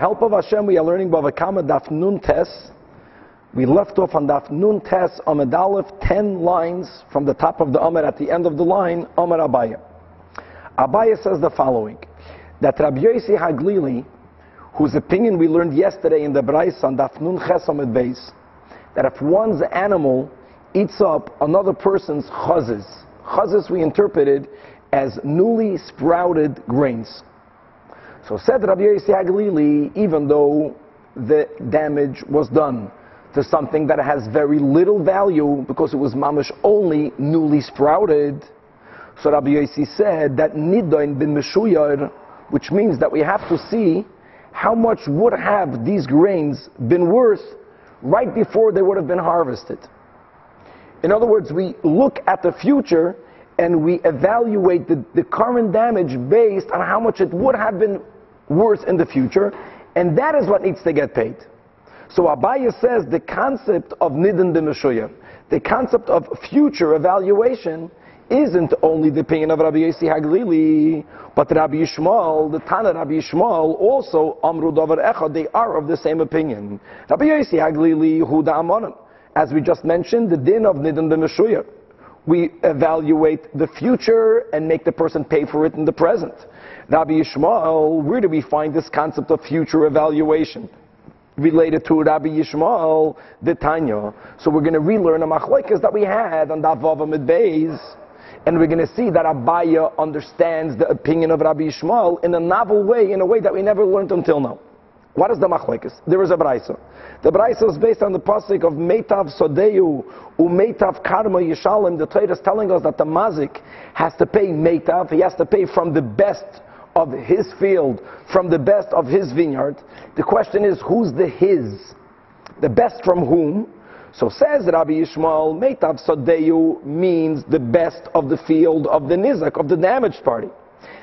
help of Hashem, we are learning Bava Kama Daf Nun Tes. We left off on Daf Nun Tes Amid Aleph, 10 lines from the top of the Amr at the end of the line, Amr Abaya. Abaya says the following, that Rabbi Yossi Haglili, whose opinion we learned yesterday in the Brais on Daf Nun Ches Beis, that if one's animal eats up another person's chazes, chazes we interpreted as newly sprouted grains. So said Rabbi Yossi Haglili, even though the damage was done to something that has very little value because it was mamish only newly sprouted, so Rabbi Yossi said that nidain bin meshuyar, which means that we have to see how much would have these grains been worth right before they would have been harvested. In other words, we look at the future and we evaluate the, the current damage based on how much it would have been worse in the future, and that is what needs to get paid. So Abaya says the concept of Nidin B'Meshuya, the concept of future evaluation, isn't only the opinion of Rabbi Yossi Haglili, but Rabbi Yishmael, the Tana Rabbi Yishmael, also Amru Davar Echad, they are of the same opinion. Rabbi Yossi Haglili, Huda Amonim. As we just mentioned, the din of Nidin B'Meshuya. We evaluate the future and make the person pay for it in the present. Rabbi Yishmael, where do we find this concept of future evaluation? Related to Rabbi Yishmael, the Tanya. So we're going to relearn a machlekes that we had on Davav Beis, and we're going to see that Abaya understands the opinion of Rabbi Yishmael in a novel way, in a way that we never learned until now. What is the machlekes? There is a brayso. The brayso is based on the pasuk of Meitav Sodeu Umeitav Karma Yishalim. The Torah is telling us that the mazik has to pay Meitav. He has to pay from the best of his field, from the best of his vineyard. The question is, who's the his? The best from whom? So says Rabbi Yishmael, Meitav Sodeyu means the best of the field of the nizak, of the damaged party.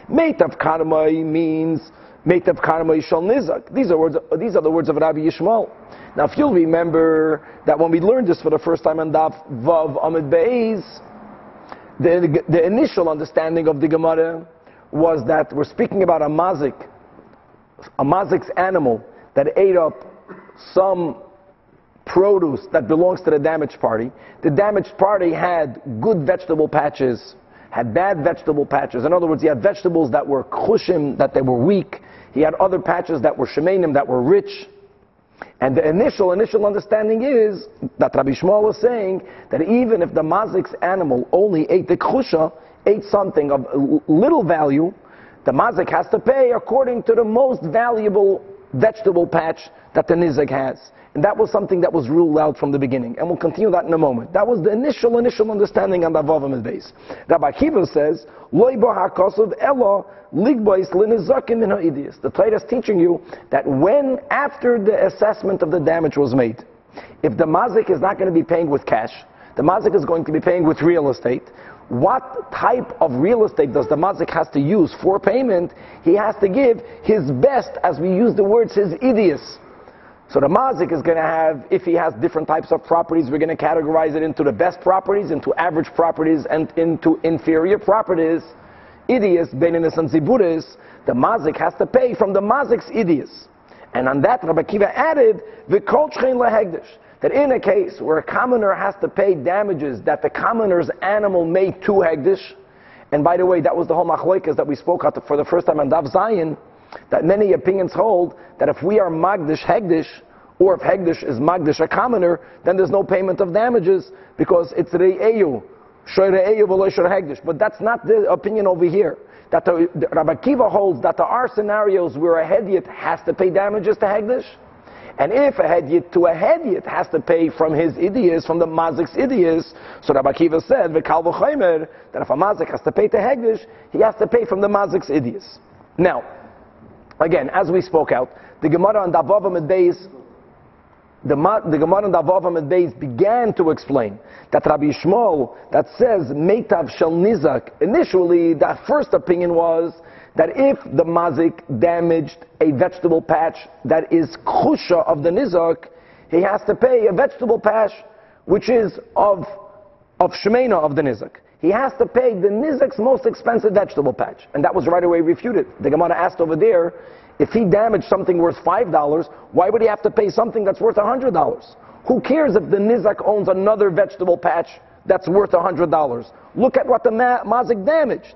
Meitav Karma means Meitav Karma Yishal Nizak. These are, words, these are the words of Rabbi Yishmael. Now, if you'll remember that when we learned this for the first time on Daf Vav Amid Beis, the, the initial understanding of the Gemara was that we're speaking about a mazik, a mazik's animal that ate up some produce that belongs to the damaged party. The damaged party had good vegetable patches, had bad vegetable patches. In other words, he had vegetables that were chushim, that they were weak. He had other patches that were shemenim, that were rich. And the initial, initial understanding is that Rabbi Yishmael is saying that even if the mazik's animal only ate the chusha, ate something of little value, the mazik has to pay according to the most valuable vegetable patch that the nizak has. And that was something that was ruled out from the beginning. And we'll continue that in a moment. That was the initial, initial understanding on the Avavim base. Rabbi Kiva says, Loi ha'kosov elo ligbois linizakim in ha'idiyas. The Torah is teaching you that when, after the assessment of the damage was made, if the mazik is not going to be paying with cash, the mazik is going to be paying with real estate, what type of real estate does the mazik has to use for payment? He has to give his best, as we use the words, his idios. So the mazik is going to have, if he has different types of properties, we're going to categorize it into the best properties, into average properties, and into inferior properties. Idios, beninus and ziburis, the mazik has to pay from the mazik's idios. And on that, Rabbi Kiva added, v'kol lahegdish, that in a case where a commoner has to pay damages that the commoner's animal made to hegdish, and by the way, that was the whole machloikas that we spoke for the first time on Dav Zion, that many opinions hold that if we are Magdish Hegdish, or if Hegdish is Magdish a commoner, then there's no payment of damages because it's Re'eyu. But that's not the opinion over here. That the, the, Rabbi Kiva holds that there are scenarios where a Hedyot has to pay damages to Hegdish. And if a Hedyot to a Hedyot has to pay from his idias, from the Mazik's idias, so Rabbi Kiva said, V'kal v'chaymer, that if a Mazik has to pay to Hegdish, he has to pay from the Mazik's idias. Now, Again, as we spoke out, the Gemara on Davavam and Beis, the, the Gemara on Davavam and Beis began to explain that Rabbi Yishmael that says Meitav Shel Nizak. Initially, that first opinion was that if the mazik damaged a vegetable patch that is kusha of the nizak, he has to pay a vegetable patch which is of of shemena of the nizak he has to pay the Nizak's most expensive vegetable patch. And that was right away refuted. The Gemara asked over there, If he damaged something worth $5, why would he have to pay something that's worth $100? Who cares if the Nizak owns another vegetable patch that's worth $100? Look at what the ma- Mazik damaged.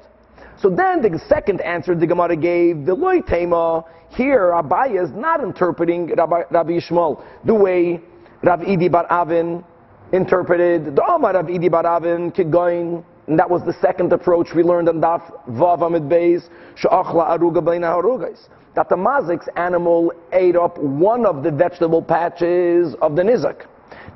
So then the second answer the Gemara gave, the loy tema, here Abaya is not interpreting Rabbi, Rabbi Yishmael the way Rav Idi Bar Avin interpreted the Omar Rav Idi Bar Avin Kigoin, and that was the second approach we learned on Daf Vav Amid Beis, Sha'achla Aruga Beina Harugais. That the Mazik's animal ate up one of the vegetable patches of the Nizak.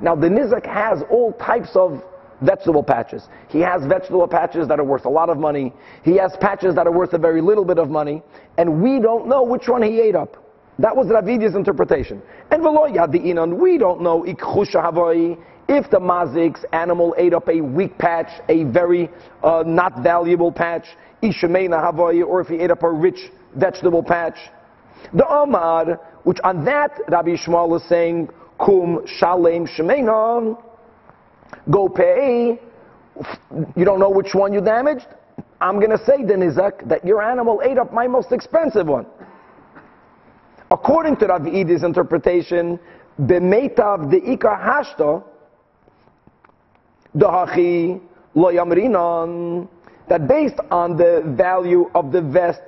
Now the Nizak has all types of vegetable patches. He has vegetable patches that are worth a lot of money. He has patches that are worth a very little bit of money. And we don't know which one he ate up. That was Ravidi's interpretation. And Veloya the inan, we don't know if the mazik's animal ate up a weak patch, a very uh, not valuable patch, ishameina havoi, or if he ate up a rich vegetable patch. The Omar, which on that Rabbi Yishmael is saying, kum shalem shemeina, go pay. You don't know which one you damaged? I'm going to say, the Nizak, that your animal ate up my most expensive one. According to Rav Idi's interpretation, b'meitav de'ika hashta, dahachi loyamrinan that based on the value of the vest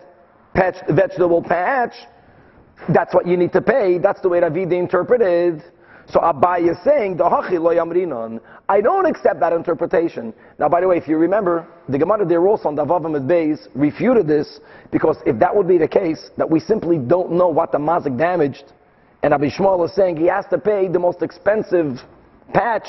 patch, vegetable patch, that's what you need to pay. That's the way Rav Idi interpreted. So Abai is saying, I don't accept that interpretation. Now, by the way, if you remember, the Gemara de Ros on Davavim Beis refuted this because if that would be the case, that we simply don't know what the mazik damaged, and Abi Shmuel is saying he has to pay the most expensive patch,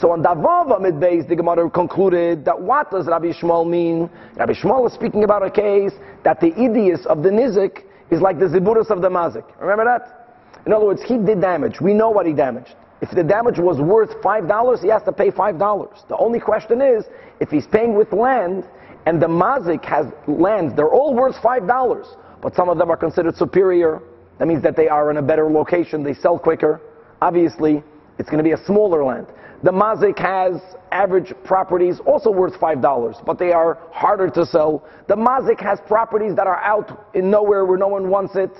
so on Davavim at Beis, the Gemara concluded that what does Rabbi Yishmael mean? Rabbi Yishmael is speaking about a case that the idius of the nizik is like the ziburas of the mazik. Remember that? In other words, he did damage. We know what he damaged. If the damage was worth $5, he has to pay $5. The only question is, if he's paying with land, and the mazik has lands, they're all worth $5, but some of them are considered superior. That means that they are in a better location, they sell quicker. Obviously, it's going to be a smaller land. The mazik has average properties also worth $5, but they are harder to sell. The mazik has properties that are out in nowhere where no one wants it.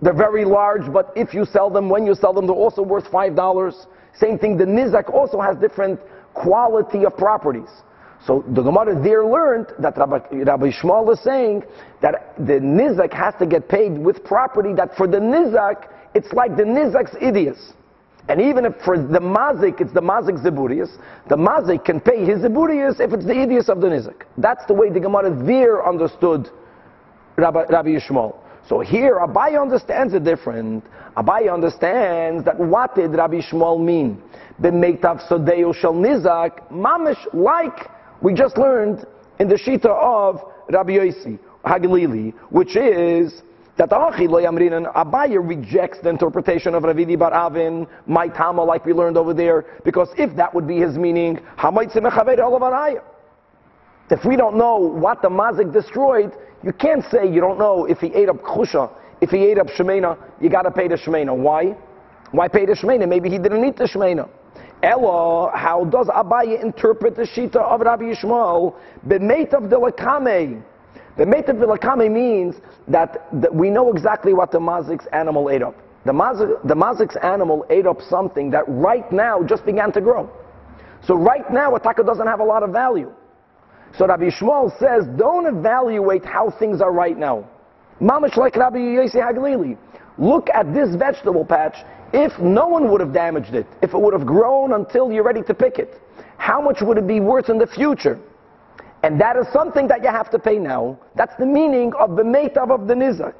They're very large, but if you sell them, when you sell them, they're also worth $5. Same thing, the Nizak also has different quality of properties. So the Gemara there learned that Rabbi, Rabbi Yishmael is saying that the Nizak has to get paid with property that for the Nizak, it's like the Nizak's idios. And even if for the Mazik, it's the Mazik Zeburius, the Mazik can pay his Zeburius if it's the idios of the Nizak. That's the way the Gemara there understood Rabbi, Rabbi Yishmael. So here, Abai understands it different. Abai understands that what did Rabbi Yishmael mean? B'meitav sodeo shel nizak, mamish, like we just learned in the Shita of Rabbi Yossi, Haglili, which is that Abai rejects the interpretation of Ravidi Bar Avin, Maitama, like we learned over there, because if that would be his meaning, if we don't know what the mazik destroyed, you can't say you don't know if he ate up chusha, if he ate up shemena, you got to pay the shemena. Why? Why pay the shemena? Maybe he didn't eat the shemena. Ella, how does Abaye interpret the shita of Rabbi Yishmael? B'meit of delakame. The delakame means that, that, we know exactly what the mazik's animal ate up. The, mazik, the mazik's animal ate up something that right now just began to grow. So right now, a taka doesn't have a lot of value. So Rabbi Yishmael says, don't evaluate how things are right now. Mamish like Rabbi Yossi Haglili. Look at this vegetable patch. If no one would have damaged it, if it would have grown until you're ready to pick it, how much would it be worth in the future? And that is something that you have to pay now. That's the meaning of the meitav of the nizak.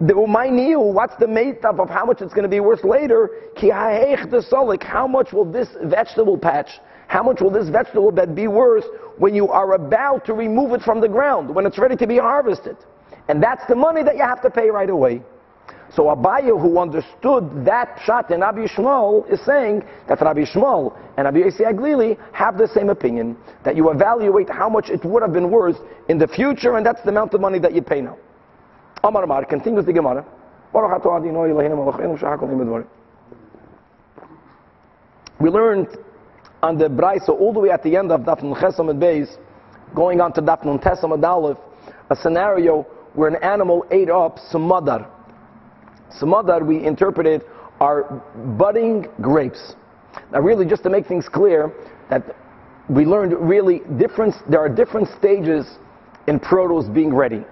The umayniu, what's the meitav of how much it's going to be worth later? Ki the how much will this vegetable patch how much will this vegetable bed be worth when you are about to remove it from the ground, when it's ready to be harvested? And that's the money that you have to pay right away. So Abaye, who understood that shot in Rabbi Yishmael, is saying that Rabbi Yishmael and Rabbi Yossi Aglili have the same opinion, that you evaluate how much it would have been worth in the future, and that's the amount of money that you pay now. Amar Amar continues the Gemara. We learned on the Braisa all the way at the end of Daf Nun Chesam and Beis, going on to Daf Nun Tesam and Aleph, a scenario where an animal ate up samadar. Samadar, we interpreted, are budding grapes. Now, really, just to make things clear, that we learned really different, there are different stages in produce being ready.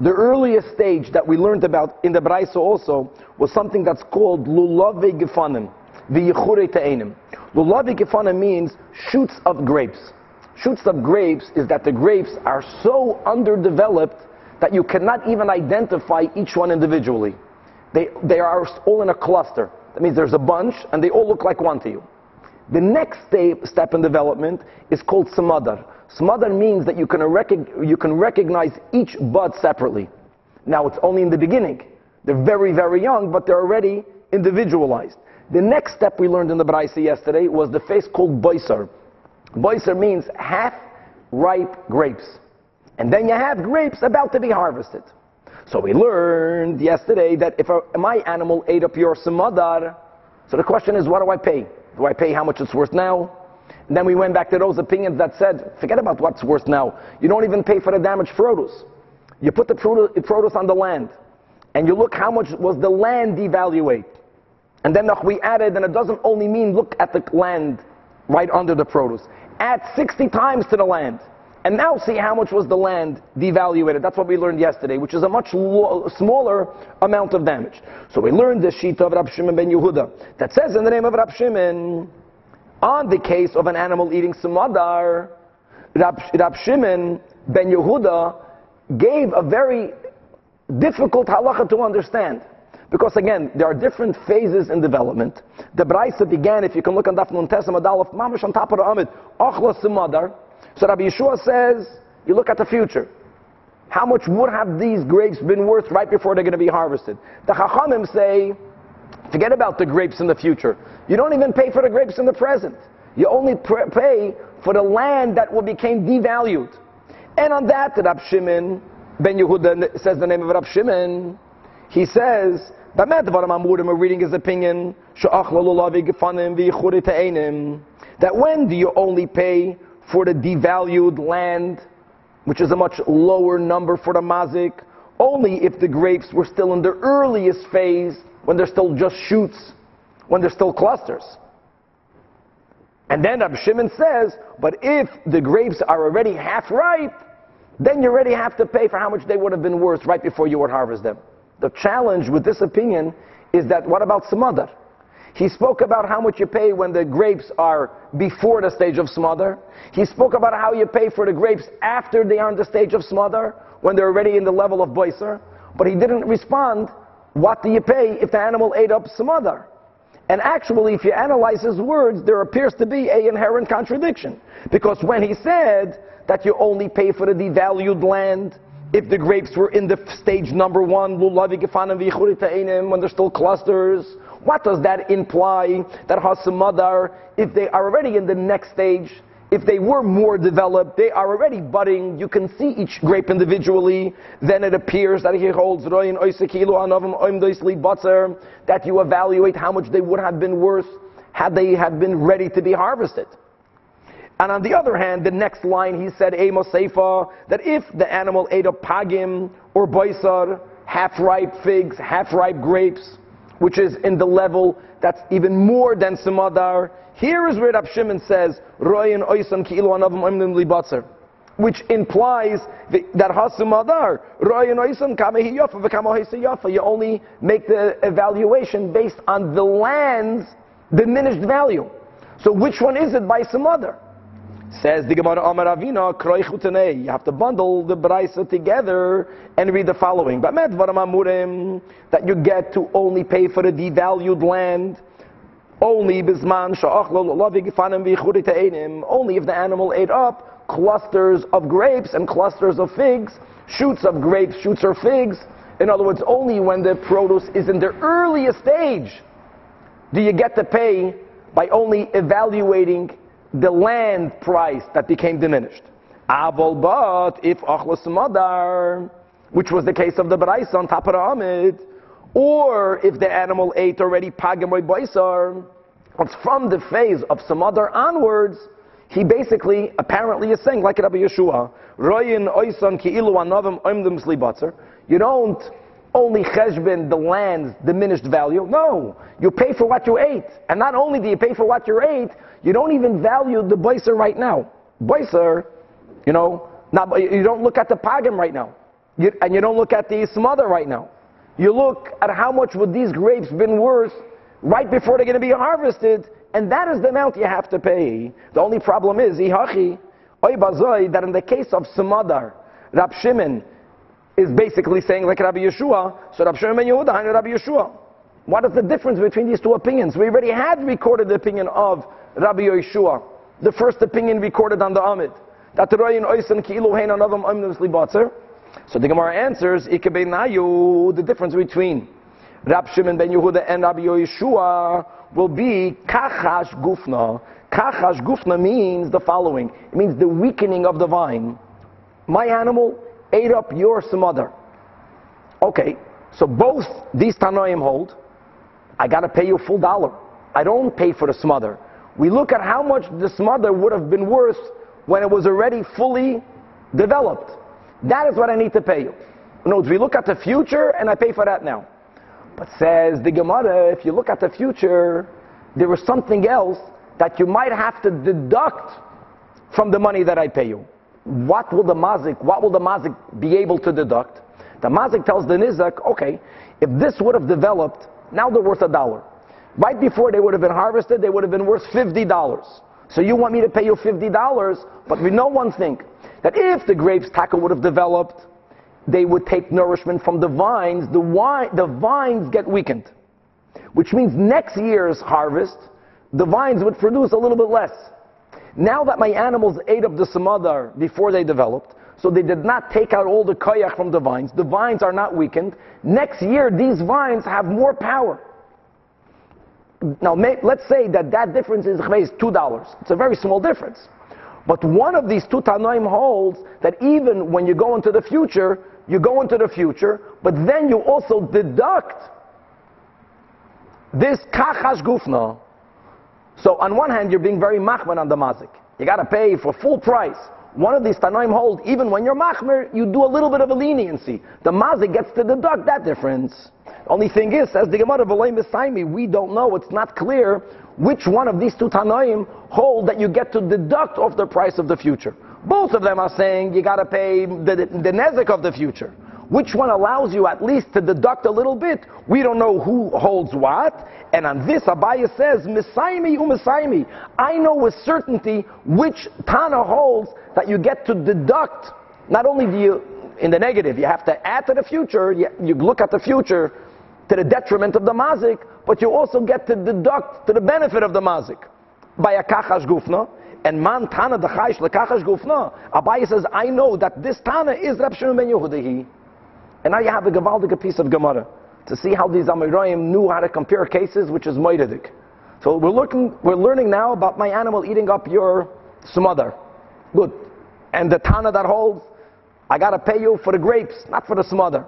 The earliest stage that we learned about in the Braisa also was something that's called lulave gefanim, v'yichure ta'enim. Lulave gefanim means shoots of grapes. Shoots of grapes is that the grapes are so underdeveloped that you cannot even identify each one individually. They, they are all in a cluster. That means there's a bunch and they all look like one to you. The next step in development is called samadar. Samadar means that you can, you can recognize each bud separately. Now it's only in the beginning. They're very, very young, but they're already individualized. The next step we learned in the Braisa yesterday was the phase called boiser. Boiser means half ripe grapes. And then you have grapes about to be harvested. So we learned yesterday that if a, my animal ate up your samadar, so the question is, what do I pay? Do I pay how much it's worth now? And then we went back to those opinions that said, forget about what's worth now. You don't even pay for the damaged produce. You put the produce on the land, and you look how much was the land devaluate. And then we added, and it doesn't only mean look at the land right under the produce. Add 60 times to the land. And now see how much was the land devaluated. That's what we learned yesterday, which is a much lo- smaller amount of damage. So we learned the sheet of Rab Shimon ben Yehuda that says in the name of Rab Shimon, on the case of an animal eating samadar, Rab, Rab Shimon ben Yehuda gave a very difficult halacha to understand. Because again, there are different phases in development. The Braisa began, if you can look on Daf Nun Tesam Adalaf, Mamash on top of the Amid, Achla Samadar, so Rabbi Yeshua says, you look at the future. How much would have these grapes been worth right before they're going to be harvested? The Chachamim say, forget about the grapes in the future. You don't even pay for the grapes in the present. You only pr- pay for the land that will become devalued. And on that, Rab Shimon ben Yehuda says the name of Rab Shimon. He says, we're reading his opinion, that when do you only pay for the devalued land, which is a much lower number for the mazik, only if the grapes were still in the earliest phase, when they're still just shoots, when they're still clusters. And then Rabbi Shimon says, but if the grapes are already half ripe, then you already have to pay for how much they would have been worth right before you would harvest them. The challenge with this opinion is that what about samadar? He spoke about how much you pay when the grapes are before the stage of smother. He spoke about how you pay for the grapes after they are in the stage of smother, when they're already in the level of boiser. But he didn't respond, what do you pay if the animal ate up smother? And actually, if you analyze his words, there appears to be a inherent contradiction. Because when he said that you only pay for the devalued land if the grapes were in the stage number one, when they're still clusters, what does that imply? That Hasamadar, if they are already in the next stage, if they were more developed, they are already budding, you can see each grape individually, then it appears that he holds that you evaluate how much they would have been worth had they have been ready to be harvested. And on the other hand, the next line he said, Amos Seifa, that if the animal ate a pagim or boisar, half-ripe figs, half-ripe grapes, which is in the level that's even more than Samadar. Here is where Rab Shimon says, Royan oisan ki'ilu anavim oimnim libatzer. Which implies that Hasumadar, Royan oisan kamehi yafa v'kamohi yafa. You only make the evaluation based on the land's diminished value. So which one is it by Samadar? Says the Gemara Amar Avina, You have to bundle the Braisa together and read the following. But that you get to only pay for the devalued land. Only bisman only if the animal ate up clusters of grapes and clusters of figs, shoots of grapes, shoots or figs. In other words, only when the produce is in the earliest stage do you get to pay by only evaluating the land price that became diminished. Avol but if achlas madar, which was the case of the Braisa on the Amid, or if the animal ate already pagemoy boisar, from the phase of other onwards, he basically apparently is saying, like Rabbi Yeshua, Royin oisan ki'ilu anavim oimdim. You don't only cheshbin the land's diminished value. No, you pay for what you ate. And not only do you pay for what you ate, you don't even value the boiser right now. Boiser, you know, not, you don't look at the pagam right now. You, and you don't look at the smother right now. You look at how much would these grapes been worth right before they're going to be harvested, and that is the amount you have to pay. The only problem is, that in the case of Samadar, Rab Shimon is basically saying like Rabbi Yeshua, so Rabbi Shimon ben Yehuda and Rabbi Yeshua. What is the difference between these two opinions? We already had recorded the opinion of Rabbi Yeshua, the first opinion recorded on the Amid. That So the Gemara answers, the difference between Rabbi Shimon ben Yehuda and Rabbi Yeshua will be kachash gufna. Kachash gufna means the following. It means the weakening of the vine. My animal ate up your smother. Okay, so both these Tanoim hold. I got to pay you full dollar. I don't pay for the smother. We look at how much the smother would have been worth when it was already fully developed. That is what I need to pay you. No, we look at the future and I pay for that now. But says the Gemara, if you look at the future, there is something else that you might have to deduct from the money that I pay you. What will the mazik, what will the mazik be able to deduct? The mazik tells the nizak, okay, if this would have developed, now they're worth a dollar. Right before they would have been harvested, they would have been worth $50. So you want me to pay you $50, but we know one thing, that if the grapes taka would have developed, they would take nourishment from the vines, the, wine, the vines get weakened. Which means next year's harvest, the vines would produce a little bit less. Now that my animals ate up the samadar before they developed, so they did not take out all the koyach from the vines, the vines are not weakened. Next year, these vines have more power. Now, may, let's say that that difference is $2. It's a very small difference. But one of these two Tanoim holds that even when you go into the future, you go into the future, but then you also deduct this kachash gufna. So on one hand, you're being very machman on the mazik. You got to pay for full price. One of these Tanoim hold, even when you're machmer, you do a little bit of a leniency. The mazik gets to deduct that difference. Only thing is, says the Gemara of we don't know, it's not clear which one of these two Tanoim hold that you get to deduct off the price of the future. Both of them are saying you got to pay the, the, the nezek of the future. Which one allows you at least to deduct a little bit? We don't know who holds what. And on this, Abaya says, Misaimi umisaimi. I know with certainty which Tana holds that you get to deduct. Not only do you, in the negative, you have to add to the future, you, look at the future to the detriment of the mazik, but you also get to deduct to the benefit of the mazik by a kachash gufna. And man tana the chayish lekachash gufna. Abaye says, I know that this tana is Rab Shimon ben. And now you have a gavaldic piece of Gemara to see how these Amirayim knew how to compare cases, which is moidedik. So we're looking, we're learning now about my animal eating up your smother. Good. And the Tana that holds, I got to pay you for the grapes, not for the smother.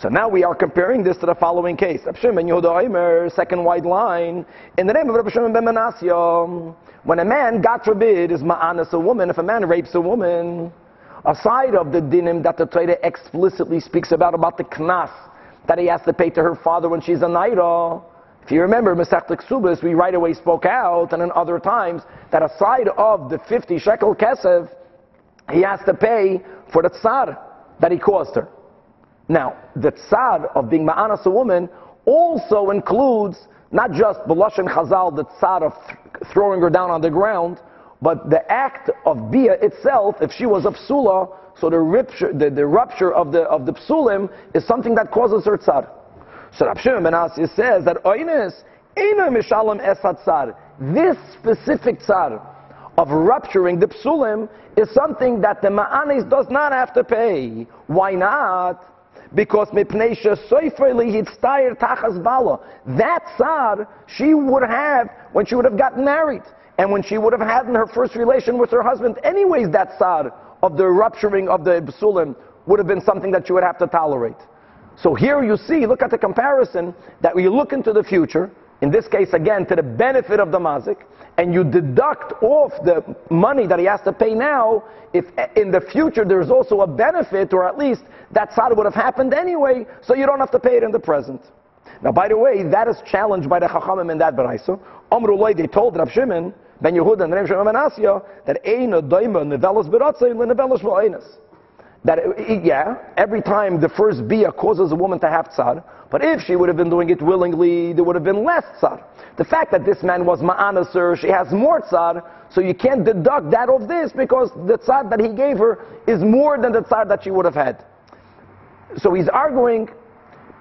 So now we are comparing this to the following case. Yehuda second white line, in the name of Reb Shimon ben Menasya, when a man, God forbid, is ma'anas a woman, if a man rapes a woman, aside of the dinim that the Torah explicitly speaks about, about the knas, that he has to pay to her father when she's a naira, if you remember Masech Ksubas, we right away spoke out, and in other times, that aside of the 50 shekel kesef, he has to pay for the tsar that he caused her. Now, the tzad of being ma'anas a woman also includes not just B'lashon Chazal, the tzad of th- throwing her down on the ground, but the act of Bia itself, if she was a psula, so the rupture, the, the rupture of the, of the psulim is something that causes her tzad. So Rav Shimon ben Asya says that oines ena mishalem esat tzad. This specific tzad of rupturing the psulim is something that the ma'anis does not have to pay. Why not? because mipneisha soifreli hitztayer tachas bala. That tzad she would have when she would have gotten married, and when she would have had in her first relation with her husband. Anyways, that tzad of the rupturing of the basulim would have been something that you would have to tolerate. So here you see, look at the comparison that we look into the future. in this case again to the benefit of the mazik, and you deduct off the money that he has to pay now, if in the future there's also a benefit, or at least that tzad would have happened anyway, so you don't have to pay it in the present. Now, by the way, that is challenged by the Chachamim in that Baraisa. Amrullah, they told Rav Shimon, Ben Yehuda, and Rav Shimon Ben Asya, that Eina Daima Nevelas Beratzei Lenevelas V'Einas. That, yeah, every time the first bia causes a woman to have tzar, but if she would have been doing it willingly, there would have been less tzar. The fact that this man was ma'anaser, she has more tzar, so you can't deduct that of this because the tzar that he gave her is more than the tzar that she would have had. So he's arguing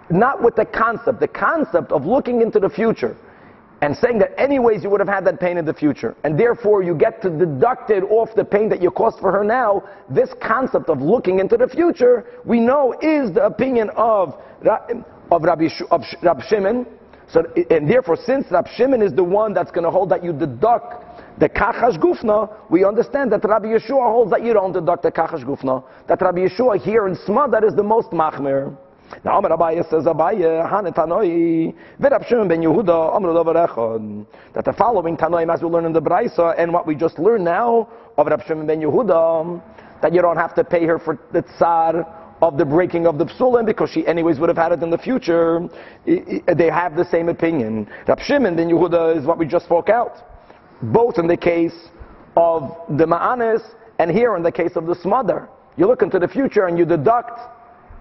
not with the concept, the concept of looking into the future and saying that anyways you would have had that pain in the future and therefore you get to deduct it off the pain that you caused for her now this concept of looking into the future we know is the opinion of of Rabbi, of Shimon so and therefore since Rabbi Shimon is the one that's going to hold that you deduct the kachash gufna, we understand that Rabbi Yeshua holds that you don't deduct the kachash gufna. That Rabbi Yeshua here in Sma, that is the most machmir. Now Amar Abaye says Abaye Hanetanoi Virab Shimon ben Yehuda Echon that the following Tanoim as we learn in the Braisa and what we just learned now of Rab Shimon ben Yehuda that you don't have to pay her for the tsar of the breaking of the psulim because she anyways would have had it in the future. They have the same opinion. Rab Shimon ben Yehuda is what we just spoke out. Both in the case of the Ma'anis and here in the case of the smother. You look into the future and you deduct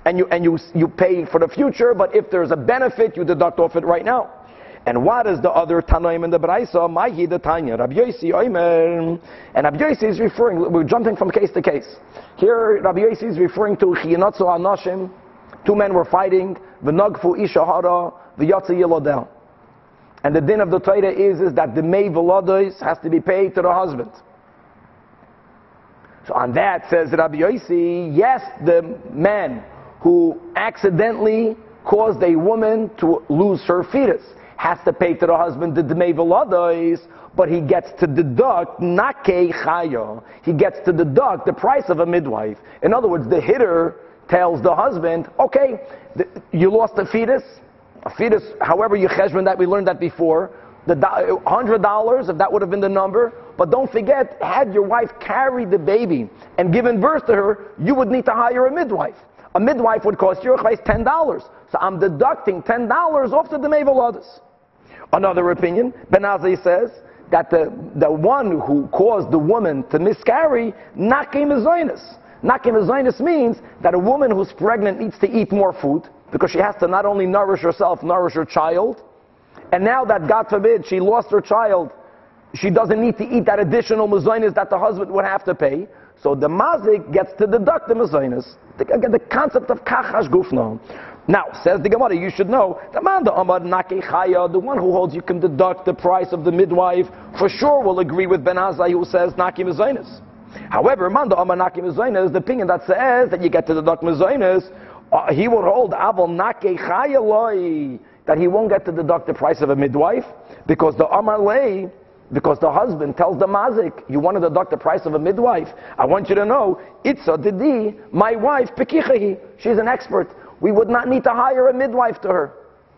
and you and you you pay for the future, but if there's a benefit, you deduct off it right now. And what is the other Tanoim in the Braisa? Mahi the Tanya, Rabbi Yossi Oimer. And Rabbi Yossi is referring, we're jumping from case to case. Here, Rabbi Yossi is referring to Chiyinatzu Anashim. Two men were fighting, V'nagfu Ishahara, V'yatzi Yilodel. And the din of the Torah is, is that the May Velodos has to be paid to the husband. So on that says Rabbi Yossi, yes, the man who accidentally caused a woman to lose her fetus has to pay to the husband the dmei but he gets to deduct nake chaya. He gets to deduct the price of a midwife. In other words, the hitter tells the husband, okay, the, you lost a fetus, a fetus, however you cheshbon that, we learned that before, the $100, if that would have been the number, but don't forget, had your wife carried the baby and given birth to her, you would need to hire a midwife. A midwife would cost you ten dollars. So I'm deducting ten dollars off the Demeveladas. Another opinion, Ben Azai says that the, the one who caused the woman to miscarry, nakim azoinus. Nakim azoinus means that a woman who's pregnant needs to eat more food because she has to not only nourish herself, nourish her child. And now that, God forbid, she lost her child, she doesn't need to eat that additional mazoinus that the husband would have to pay. So the mazik gets to deduct the mazoinus. Again, the concept of kachash gufno. Now, says the Gemara, you should know, the man the Amar Chaya, the one who holds you can deduct the price of the midwife, for sure will agree with Ben Azai who says Naki Mizainis. However, man the Amar Naki Mizainis, the opinion that says that you get to deduct Mizainis, uh, he will hold Aval Naki Chaya loy, that he won't get to deduct the price of a midwife, because the Amar Lay, because the husband tells the mazik, you want to deduct the price of a midwife. I want you to know, Itza Didi, my wife, Pekichahi, she's an expert. We would not need to hire a midwife to her.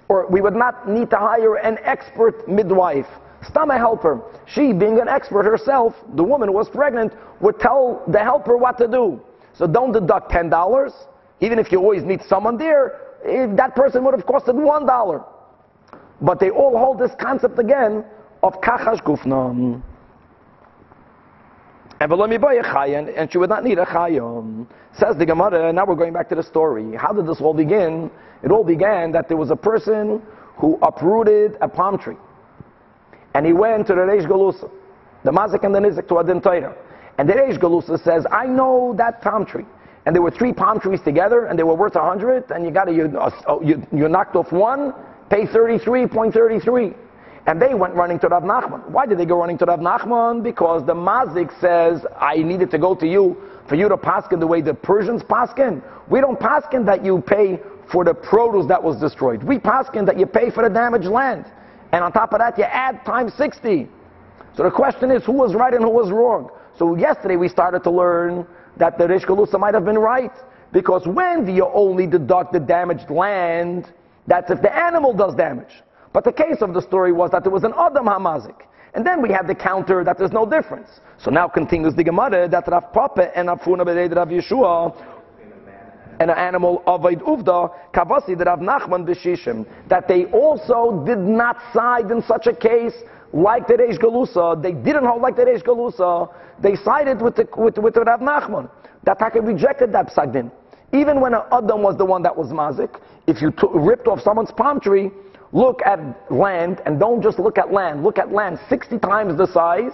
Or we would not need to hire an expert midwife. Stam a helper. She, being an expert herself, the woman who was pregnant, would tell the helper what to do. So don't deduct $10. Even if you always need someone there, if that person would have costed $1. But they all hold this concept again of kachash gufnam. And and she would not need a chayim. Says the Gemara, now we're going back to the story. How did this all begin? It all began that there was a person who uprooted a palm tree. And he went to the Reish Galusa, the Mazik and the Nizik to Adin Torah. And the Reish Galusa says, I know that palm tree. And there were three palm trees together, and they were worth a hundred, and you got you, uh, you, you knocked off one, pay 33.33. And they went running to Rav Nachman. Why did they go running to Rav Nachman? Because the Mazik says, I needed to go to you for you to paskin the way the Persians paskin. We don't paskin that you pay for the produce that was destroyed. We paskin that you pay for the damaged land. And on top of that, you add times 60. So the question is, who was right and who was wrong? So yesterday we started to learn that the Rish Galusa might have been right. Because when do you only deduct the damaged land? That's if the animal does damage. But the case of the story was that there was an Adam Hamazik. And then we had the counter that there's no difference. So now continues the Gemara that Rav Papa and Afuna Bered Rav Yeshua and an animal of Uvda, Kavasi, that Rav Nachman B'Shishim, that they also did not side in such a case like the Reish Galusa. They didn't hold like the Reish Galusa. They sided with the, with, with the Rav Nachman. That Taka rejected that psagdin. Even when an Adam was the one that was mazik, if you took, ripped off someone's palm tree, look at land and don't just look at land. Look at land 60 times the size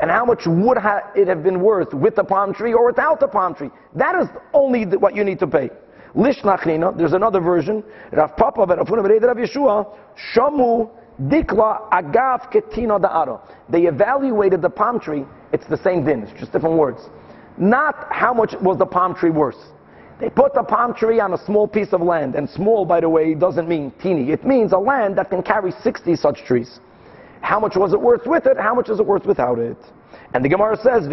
and how much would ha- it have been worth with the palm tree or without the palm tree. That is only the, what you need to pay. Lishnachrina, there's another version. Rav Papa Rav Yeshua, Shamu Dikla Agav Ketina Da'ara. They evaluated the palm tree, it's the same din, it's just different words. Not how much was the palm tree worth. They put a palm tree on a small piece of land, and small, by the way, doesn't mean teeny. It means a land that can carry 60 such trees. How much was it worth with it? How much is it worth without it? And the Gemara says,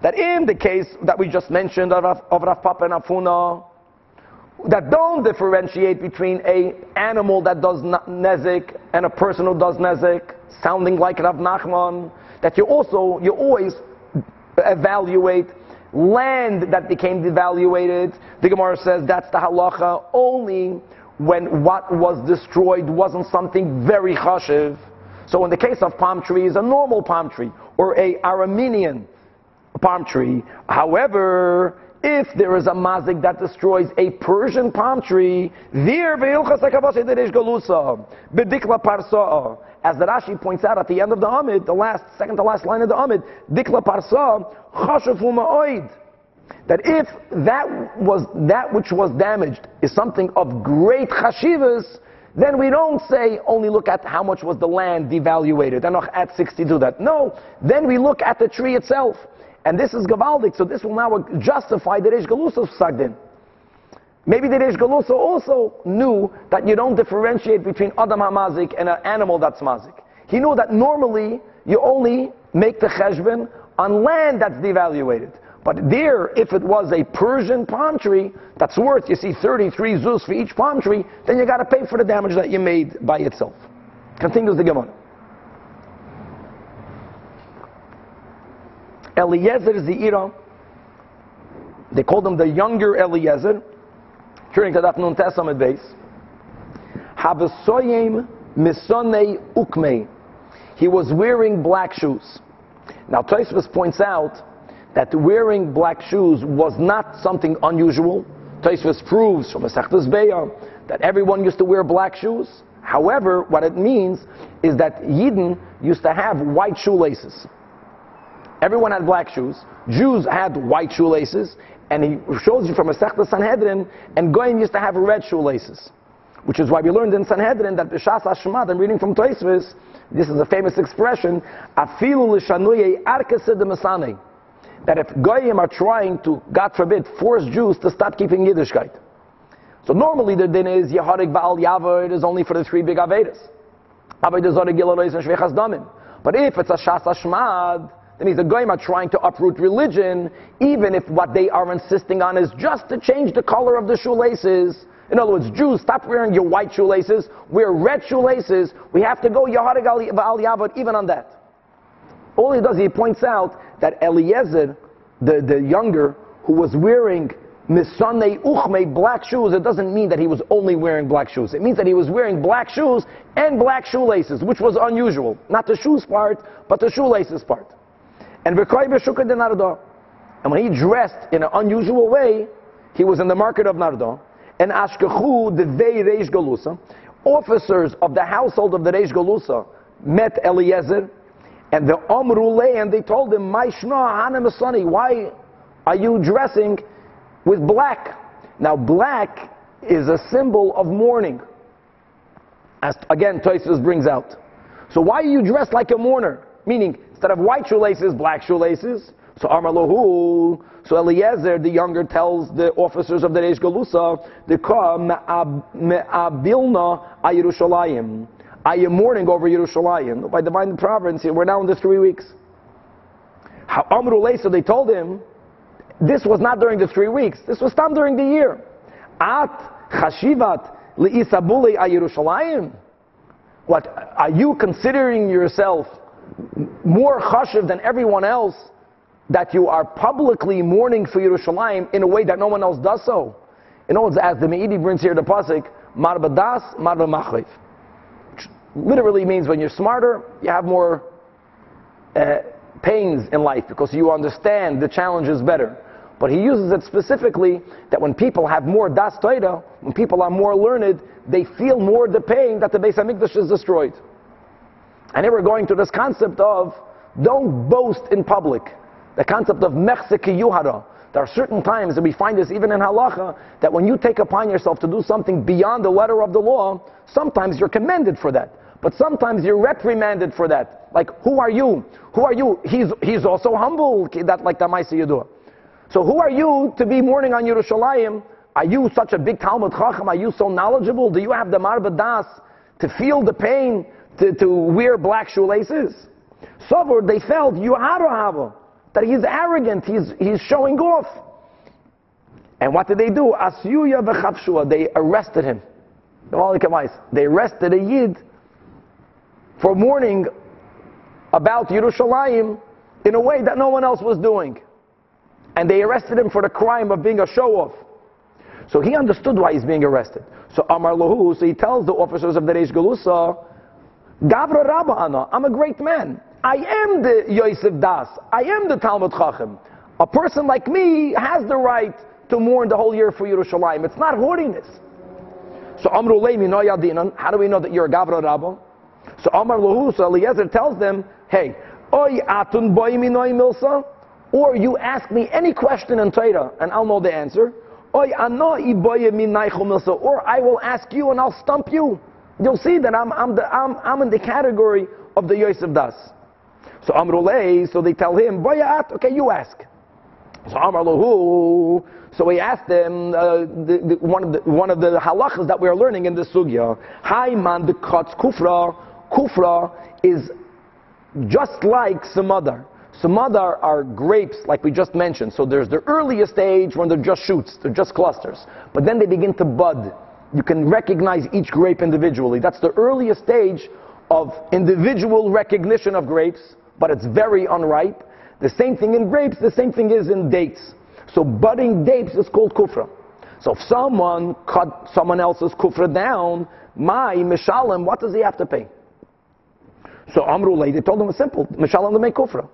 that in the case that we just mentioned of, of Rav Papa and Afuna, that don't differentiate between a animal that does nezik and a person who does nezik, sounding like Rav Nachman, that you also, you always evaluate land that became devaluated. The Gemara says that's the halacha only when what was destroyed wasn't something very chashiv. So in the case of palm trees, a normal palm tree or a Aramean palm tree. However, if there is a mazik that destroys a Persian palm tree, there as the Rashi points out at the end of the Amid, the last, second to last line of the Amid, dikla parsa chashafu ma'oid that if that was that which was damaged is something of great chashivas, then we don't say only look at how much was the land devaluated and at 60 to that. No, then we look at the tree itself. And this is Gavaldik, so this will now justify the Reish Galusa Sagdin. Maybe the Reish Galusa also knew that you don't differentiate between Adam HaMazik and an animal that's Mazik. He knew that normally you only make the cheshbon on land that's devaluated. But there, if it was a Persian palm tree that's worth, you see, 33 zuz for each palm tree, then you got to pay for the damage that you made by itself. Continues the Gemara. Eliezer Zeira, they called him the younger Eliezer, turning to that Nun Testament base. Havasoyim misonei ukmei. He was wearing black shoes. Now Tosfos points out that wearing black shoes was not something unusual. Tosfos proves from a Sechtas Beya that everyone used to wear black shoes. However, what it means is that Yidden used to have white shoelaces. Everyone had black shoes. Jews had white shoelaces, and he shows you from a Sechta Sanhedrin, and Goyim used to have red shoelaces. Which is why we learned in Sanhedrin that B'Shas Hashemad, I'm reading from Tosfos, this is a famous expression, Afilu l'shanuye arkese de mesane that if Goyim are trying to, God forbid, force Jews to stop keeping Yiddishkeit. So normally the din is Yeharik Baal Yava, it is only for the three big Avedas. But if it's a Shas Ashmad, that means the Goyim are trying to uproot religion, even if what they are insisting on is just to change the color of the shoelaces. In other words, Jews, stop wearing your white shoelaces, wear red shoelaces. We have to go Yaharig al Yavad even on that. All he does, is he points out that Eliezer, the, the younger, who was wearing misane uchme, black shoes, it doesn't mean that he was only wearing black shoes. It means that he was wearing black shoes and black shoelaces, which was unusual. Not the shoes part, but the shoelaces part. And and when he dressed in an unusual way, he was in the market of Nardo. And Ashkechu, the Vei Reish Galusa, officers of the household of the Reish Galusa met Eliezer and the Omrule, and they told him, Masani, why are you dressing with black? Now, black is a symbol of mourning. As again, Tosfos brings out. So why are you dressed like a mourner? Meaning, instead of white shoelaces, black shoelaces. So Amar so Eliezer, the younger, tells the officers of the Reish Galusa, the me'abilna ayirushalayim. I am mourning over Yerushalayim. By divine providence, we're now in the three weeks. How so they told him, this was not during the three weeks. This was done during the year. At chashivat li'isabuli Yerushalayim? What, are you considering yourself more chashiv than everyone else that you are publicly mourning for Yerushalayim in a way that no one else does so? In other words, as the Me'idi brings here the pasuk, marba das, marba. Literally means when you're smarter, you have more uh, pains in life because you understand the challenges better. But he uses it specifically that when people have more das toida, when people are more learned, they feel more the pain that the Beis Hamikdash is destroyed. And here we're going to this concept of don't boast in public. The concept of mechseki yuhara. There are certain times, and we find this even in halacha, that when you take upon yourself to do something beyond the letter of the law, sometimes you're commended for that. But sometimes you're reprimanded for that. Like, who are you? Who are you? He's, he's also humble, that, like the Maisa Yedua. So who are you to be mourning on Yerushalayim? Are you such a big Talmud Chacham? Are you so knowledgeable? Do you have the Marba Das to feel the pain to, to wear black shoelaces? So they felt Yuhara that he's arrogant, he's, he's showing off. And what did they do? Asyuya v'chavshua, they arrested him. They arrested a Yid for mourning about Yerushalayim in a way that no one else was doing and they arrested him for the crime of being a show-off. So he understood why he's being arrested. So Amar Lahu, so he tells the officers of the Reish Galusa, Gavra Rabba Ana, I'm a great man. I am the Yosef Das. I am the Talmud Chacham. A person like me has the right to mourn the whole year for Yerushalayim. It's not haughtiness. So Amru Leimi no yadinan. How do we know that you're a Gavra Rabba? So Amar Lahu, so Eliezer tells them, hey, Oy atun boy minoi milsa. Or you ask me any question in Torah and I'll know the answer. Oy ano iboye min milsa, Or I will ask you and I'll stump you. You'll see that I'm, I'm, the, I'm, I'm in the category of the Yosef Das. So Amrulay, so they tell him, Boyat, okay, you ask. So Amar Lahu, so he asked them uh, the, the, one, of the, one of the halachas that we are learning in the sugya. Hi man, the kotz kufra. Kufra is just like some other. Some other are grapes, like we just mentioned. So there's the earliest stage when they're just shoots, they're just clusters. But then they begin to bud. You can recognize each grape individually. That's the earliest stage of individual recognition of grapes, but it's very unripe. The same thing in grapes, the same thing is in dates. So budding dates is called kufra. So if someone cut someone else's kufra down, my mishalim, what does he have to pay? So Amrulay, they told him it's simple. Mishalim to make kufra.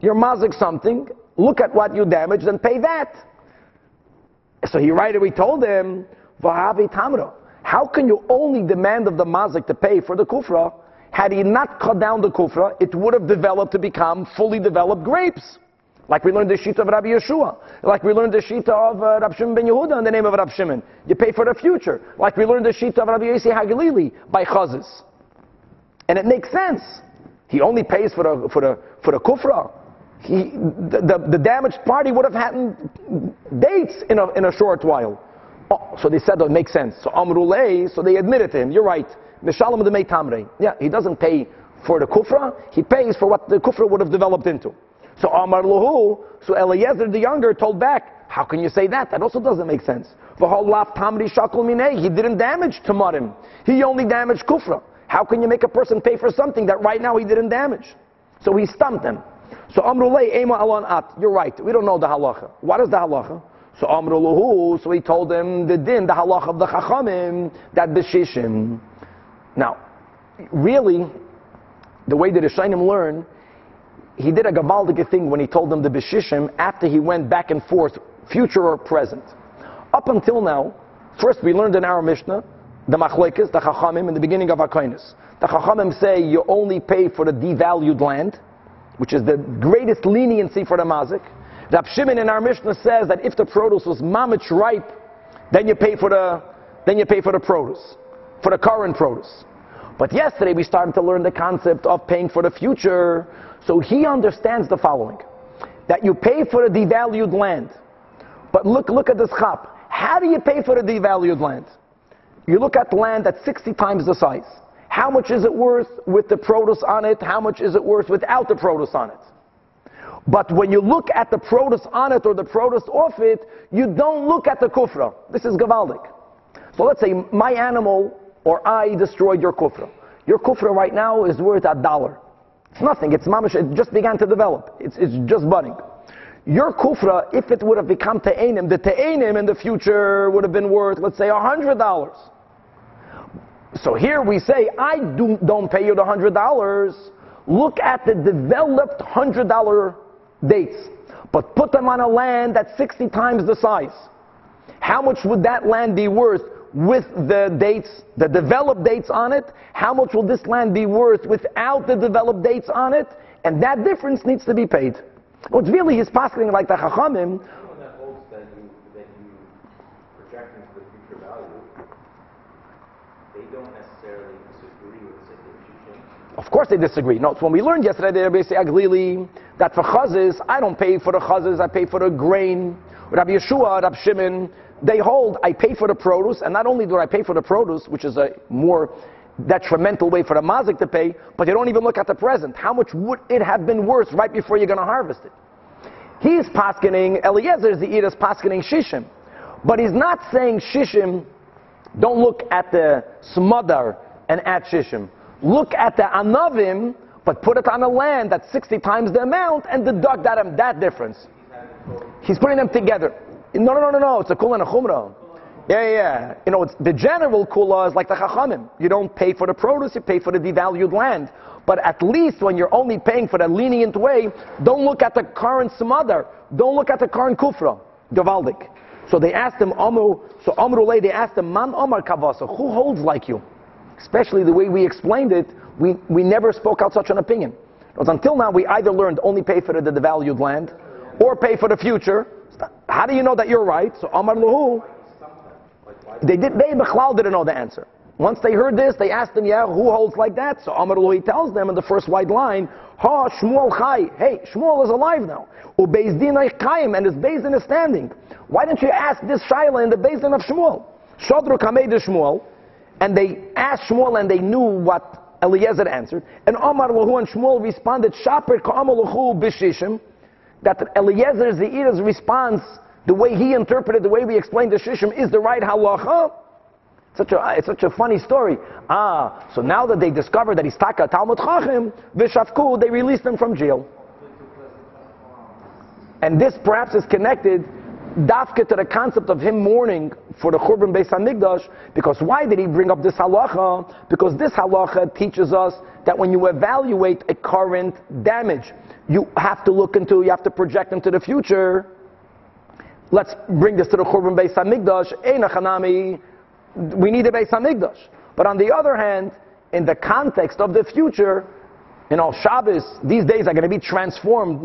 You're mazik something, look at what you damaged and pay that. So he right away told him, Vahavi. How can you only demand of the mazik to pay for the kufra? Had he not cut down the kufra, it would have developed to become fully developed grapes. Like we learned the sheet of Rabbi Yeshua. Like we learned the sheet of uh, Rabbi Shimon ben Yehuda in the name of Rabbi Shimon. You pay for the future. Like we learned the sheet of Rabbi Yossi Hagalili by Chazis. And it makes sense. He only pays for the, for the, for the kufra he, the, the, the, damaged party would have had dates in a, in a short while. Oh, so they said that makes sense. So Amrulay, so they admitted to him, you're right. Mishalam the Tamre. Yeah, he doesn't pay for the kufra, he pays for what the kufra would have developed into. So Amar so Eliezer the younger told back, how can you say that? That also doesn't make sense. He didn't damage Tamarim. He only damaged kufra. How can you make a person pay for something that right now he didn't damage? So he stumped them. So Amrulay Ema Alon At. You're right. We don't know the halacha. What is the halacha? So Amruluhu, so he told him the din, the halacha of the Chachamim, that Beshishim. Now, really, the way that the Rishonim learn, he did a Gavaldic thing when he told them the Beshishim after he went back and forth, future or present. Up until now, first we learned in our Mishnah, the Machlekes, the Chachamim, in the beginning of Akoinis. The Chachamim say you only pay for the devalued land, which is the greatest leniency for the mazik. Rab Shimon in our Mishnah says that if the produce was mamich ripe, then you pay for the then you pay for the produce, for the current produce. But yesterday we started to learn the concept of paying for the future. So he understands the following: that you pay for the devalued land. But look, look at this chap. How do you pay for the devalued land? You look at the land that's 60 times the size. How much is it worth with the produce on it? How much is it worth without the produce on it? But when you look at the produce on it or the produce off it, you don't look at the kufra. This is gavaldik. So let's say my animal or I destroyed your kufra. Your kufra right now is worth a dollar. It's nothing. It's mamash. It just began to develop. It's, it's just budding. Your kufra, if it would have become te'enim, the te'enim in the future would have been worth, let's say, a hundred dollars. So here we say, I do, don't pay you the hundred dollars. Look at the developed hundred dollar dates, but put them on a land that's 60 times the size. How much would that land be worth with the dates, the developed dates on it? How much will this land be worth without the developed dates on it? And that difference needs to be paid. What's really he's passing like the Chachamim. Anyone that holds that you, that you project into the future value, they don't necessarily disagree with the Shishim. Of course they disagree. No, it's when we learned yesterday, they basically aglili that for chazes, I don't pay for the chazes, I pay for the grain. Rabbi Yeshua, Rabbi Shimon, they hold, I pay for the produce, and not only do I pay for the produce, which is a more detrimental way for the mazik to pay, but they don't even look at the present. How much would it have been worth right before you're going to harvest it? He's paskening, Eliezer is the Edas paskening shishim. But he's not saying shishim, don't look at the smother and at shishim. Look at the anavim, but put it on a land that's 60 times the amount and deduct that, um, that difference. He's putting them together. No, no, no, no, no. It's a kula and a chumrah. Yeah, yeah. You know, it's, the general kula is like the chachamim. You don't pay for the produce, you pay for the devalued land. But at least when you're only paying for the lenient way, don't look at the current smother. Don't look at the current kufra, gavaldik. So they asked him, Amru, so Amrulay, they asked him, Man Omar Kavasa, who holds like you? Especially the way we explained it, we, we never spoke out such an opinion. Because until now, we either learned only pay for the devalued land, or pay for the future. How do you know that you're right? So Amar Lahu, they did. They Bechlal didn't know the answer. Once they heard this, they asked him, "Yeah, who holds like that?" So Amar Lahu tells them in the first white line, "Ha Shmuel Chai. Hey, Shmuel is alive now. Ubeis Din Chaim, and his Bezdin is standing. Why didn't you ask this Shaila in the Bezdin of Shmuel? Shodru Kamei Shmuel." And they asked Shmuel, and they knew what Eliezer answered. And Amar Lahu and Shmuel responded, "Shaper Ka'amaluchu b'shishim." That Eliezer's the Eda's response the way he interpreted, the way we explained the Shishim is the right halacha. Such a, it's such a funny story. Ah, so now that they discovered that he's Taka Talmud Chachim, Vishafku, they released him from jail. And this perhaps is connected dafka to the concept of him mourning for the Churban Beis Hamikdash, because why did he bring up this halacha? Because this halacha teaches us that when you evaluate a current damage, you have to look into, you have to project into the future. Let's bring this to the Churban Beis Hamikdash. Einachanami, we need a Beis Hamikdash. But on the other hand, in the context of the future, you know, Shabbos, these days are going to be transformed,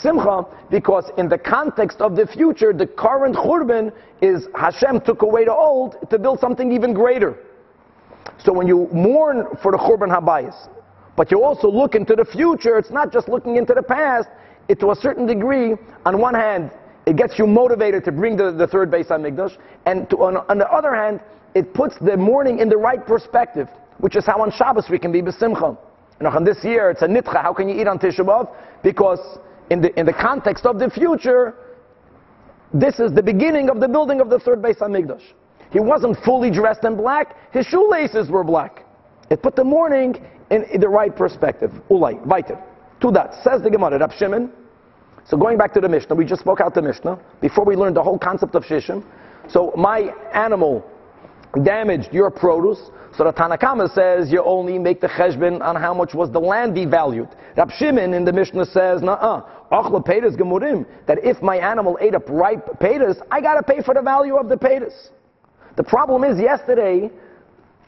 simcha, because in the context of the future, the current Churban is Hashem took away the old to build something even greater. So when you mourn for the Churban Habayis, but you also look into the future, it's not just looking into the past, it to a certain degree, on one hand, it gets you motivated to bring the, the third Beis Hamikdash, and to, on, on, the other hand, it puts the mourning in the right perspective, which is how on Shabbos we can be besimcha. And on this year, it's a nitcha. How can you eat on Tisha B'Av? Because in the, in the context of the future, this is the beginning of the building of the third Beis Hamikdash. He wasn't fully dressed in black. His shoelaces were black. It put the mourning in, in the right perspective. Ulay, weiter. To that, Says the Gemara, Rab Shimon. So going back to the Mishnah, we just spoke out the Mishnah before we learned the whole concept of Shishim. So my animal damaged your produce. So the Tanakama says you only make the cheshbon on how much was the land devalued. Rab Shimon in the Mishnah says, nah, gemurim, that if my animal ate up ripe pedas, I got to pay for the value of the pedas. The problem is yesterday,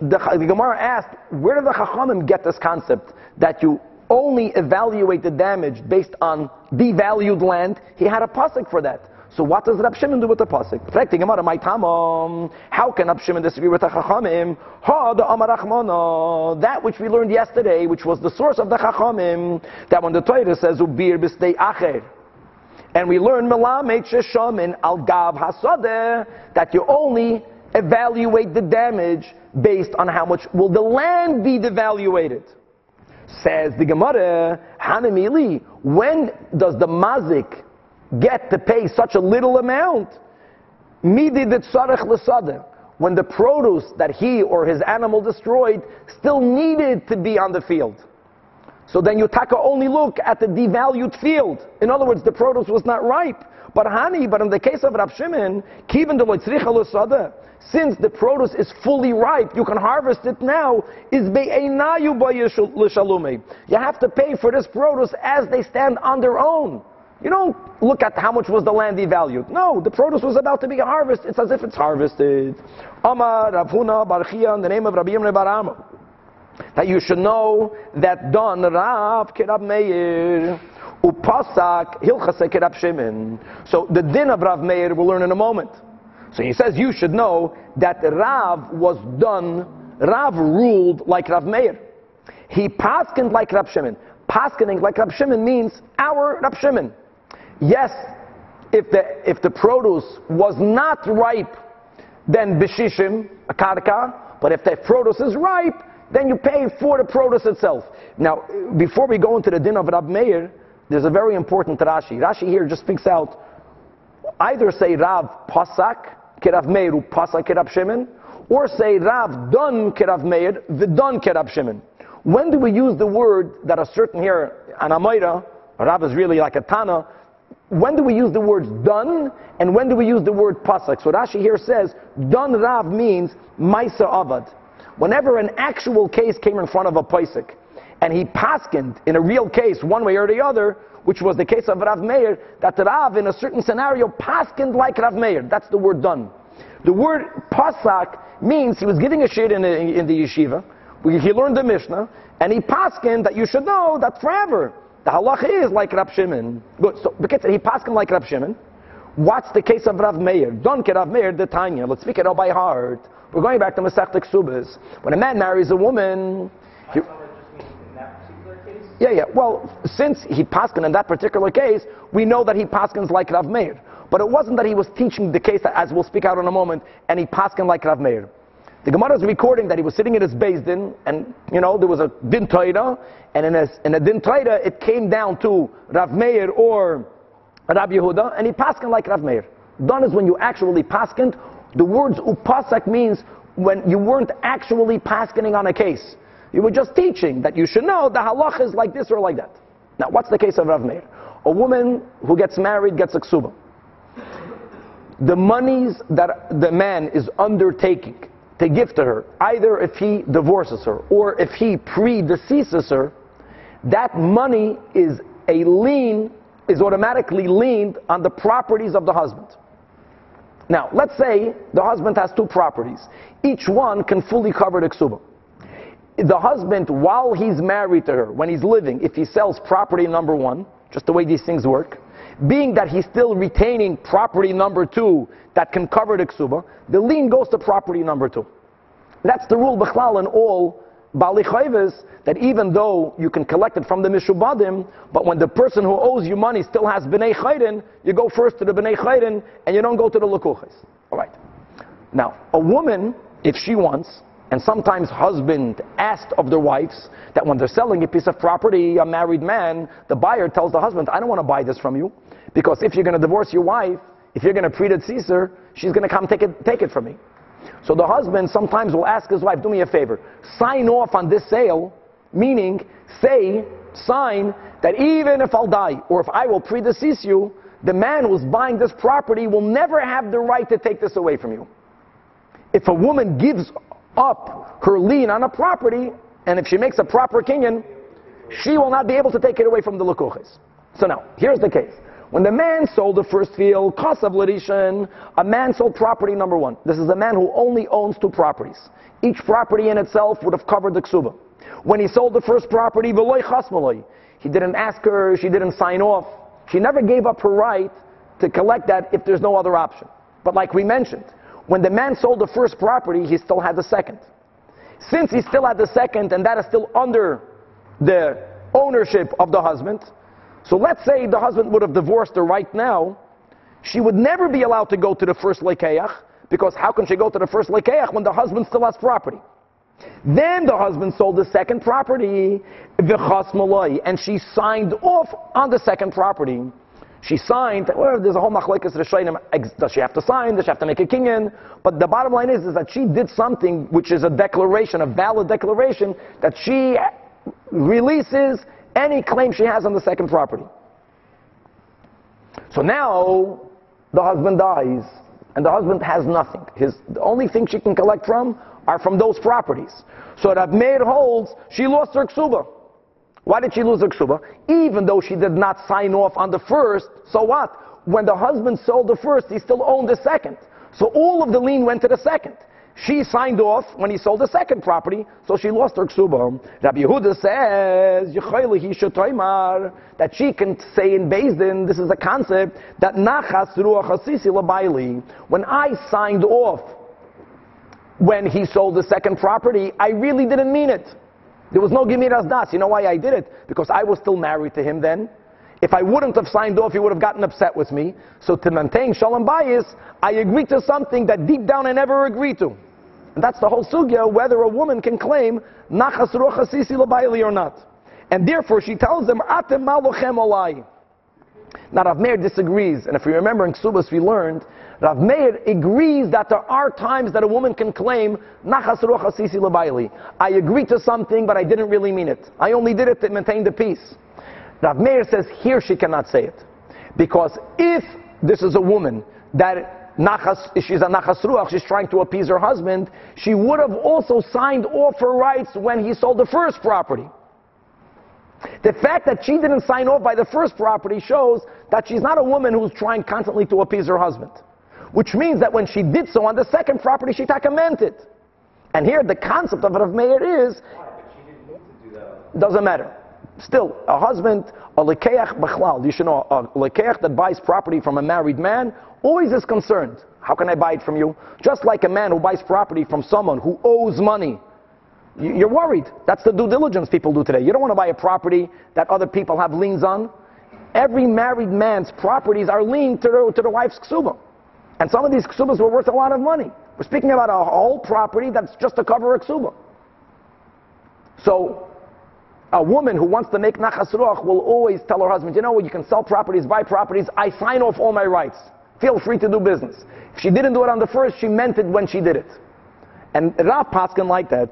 the, the Gemara asked, where did the Chachamim get this concept that you only evaluate the damage based on devalued land? He had a pasuk for that. So what does Rab Shimon do with the pasuk? How can Rab Shimon disagree with the Chachamim? Ha the Amarachmana. That which we learned yesterday, which was the source of the Chachamim, that when the Torah says Ubir b'stei acher, and we learn Melamed Sheshamin al Gav Hasadeh, that you only evaluate the damage based on how much will the land be devaluated. Says the Gemara, Hanamili, when does the mazik get to pay such a little amount? When the produce that he or his animal destroyed still needed to be on the field. So then Yutaka only look at the devalued field. In other words, the produce was not ripe. But honey, but in the case of Rav Shimon, since the produce is fully ripe, you can harvest it now, is. You have to pay for this produce as they stand on their own. You don't look at how much was the land devalued. No, the produce was about to be harvested. It's as if it's harvested. Amar Rav Huna bar Chiya in the name of Rabbi Yirmeya bar Abba. That you should know that Don Rav Kirab Meir Upasak Hilchase Kirab Shimon. So the din of Rav Meir we'll learn in a moment. So he says you should know that Rav was done, Rav ruled like Rav Meir. He paskened like Rav Shimon. Paskening like Rav Shimon means our Rav Shimon. Yes, if the, if the produce was not ripe, then bishishim, a karka, but if the produce is ripe, then you pay for the produce itself. Now, before we go into the din of Rab Meir, there's a very important Rashi. Rashi here just speaks out, either say Rav Pasak, Kerav Meir, Pasak Kerav Shimon, or say Rav Don Kerav Meir, Vidon Kerav Shimon. When do we use the word that are certain here, an Anamoira, Rav is really like a Tana, when do we use the words done and when do we use the word pasak? So Rashi here says, done Rav means Maisa Avad. Whenever an actual case came in front of a pasak and he paskened in a real case, one way or the other, which was the case of Rav Meir, that Rav in a certain scenario paskened like Rav Meir. That's the word done. The word pasak means he was giving a shit in, in the yeshiva. He learned the Mishnah, and he paskened that you should know that forever the halacha is like Rab Shimon. Good. So because he passed him like Rab Shimon. What's the case of Rav Meir? Don't get Rav Meir the Tanya. Let's speak it all by heart. We're going back to Masech Subas. When a man marries a woman, he, yeah, yeah. Well, since he paskin in that particular case, we know that he paskins like Rav Meir. But it wasn't that he was teaching the case, as we'll speak out in a moment, and he paskin like Rav Meir. The Gemara is recording that he was sitting in his beis din, and you know there was a din Torah, and in a, in a din Torah it came down to Rav Meir or Rav Yehuda, and he paskin like Rav Meir. Done is when you actually paskin. The words upasak means when you weren't actually paskining on a case. You were just teaching that you should know the halach is like this or like that. Now, what's the case of Rav Meir? A woman who gets married gets a ksuba. The monies that the man is undertaking to give to her, either if he divorces her or if he predeceases her, that money is a lien, is automatically liened on the properties of the husband. Now, let's say the husband has two properties. Each one can fully cover the ksuba. The husband, while he's married to her, when he's living, if he sells property number one, just the way these things work, being that he's still retaining property number two that can cover the ksuba, the lien goes to property number two. That's the rule b'chlal in all Bali that even though you can collect it from the Mishubadim, but when the person who owes you money still has B'nai Chayrin, you go first to the B'nai Chayrin and you don't go to the Lukuchis. Alright. Now, a woman, if she wants, and sometimes husband asked of their wives that when they're selling a piece of property, a married man, the buyer tells the husband, I don't want to buy this from you, because if you're going to divorce your wife, if you're going to predecease her, she's going to come take it, take it from me. So the husband sometimes will ask his wife, do me a favor, sign off on this sale, meaning say, sign that even if I'll die or if I will predecease you, the man who's buying this property will never have the right to take this away from you. If a woman gives up her lien on a property, and if she makes a proper kinyan, she will not be able to take it away from the lukuches. So now, here's the case. When the man sold the first field, Kasav Larishan, a man sold property number one. This is a man who only owns two properties. Each property in itself would have covered the ksuba. When he sold the first property, he didn't ask her, she didn't sign off. She never gave up her right to collect that if there's no other option. But like we mentioned, when the man sold the first property, he still had the second. Since he still had the second, and that is still under the ownership of the husband, so let's say the husband would have divorced her right now, she would never be allowed to go to the first lekeach, because how can she go to the first lekeach when the husband still has property? Then the husband sold the second property, and she signed off on the second property. She signed. Well, there's a whole machlekes rishonim. Does she have to sign? Does she have to make a kinyan? But the bottom line is, is that she did something which is a declaration, a valid declaration, that she releases any claim she has on the second property. So now the husband dies, and the husband has nothing. His the only thing she can collect from are from those properties. So that maid holds she lost her ksuba. Why did she lose her ksuba? Even though she did not sign off on the first, so what? When the husband sold the first, he still owned the second. So all of the lien went to the second. She signed off when he sold the second property, so she lost her ksuba. Rabbi Yehuda says, that she can say in Din, this is a concept, that nachas ruach labaili. When I signed off when he sold the second property, I really didn't mean it. There was no gemiras das. You know why I did it? Because I was still married to him then. If I wouldn't have signed off, he would have gotten upset with me. So to maintain shalom bayis, I agreed to something that deep down I never agreed to. And that's the whole sugya, whether a woman can claim nachas rochasisi labayli or not. And therefore she tells them, atem malochem olai. Now Rav Meir disagrees, and if you remember in Ksubas we learned, Rav Meir agrees that there are times that a woman can claim nachas rochasisi labayli. I agreed to something, but I didn't really mean it. I only did it to maintain the peace. Rav Meir says here she cannot say it. Because if this is a woman that nachas, she's a nachas ruach, she's trying to appease her husband, she would have also signed off her rights when he sold the first property. The fact that she didn't sign off by the first property shows that she's not a woman who's trying constantly to appease her husband. Which means that when she did so on the second property, she meant it. And here the concept of Rav Meir is, doesn't matter. Still, a husband, a lekeach b'chlal, you should know, a lekeach that buys property from a married man always is concerned. How can I buy it from you? Just like a man who buys property from someone who owes money. You're worried. That's the due diligence people do today. You don't want to buy a property that other people have liens on. Every married man's properties are liened to the, to the wife's ksuba. And some of these ksubas were worth a lot of money. We're speaking about a whole property that's just to cover a ksuba. So, a woman who wants to make nachas ruach will always tell her husband, you know what, you can sell properties, buy properties, I sign off all my rights. Feel free to do business. If she didn't do it on the first, she meant it when she did it. And Rav Paskin like that.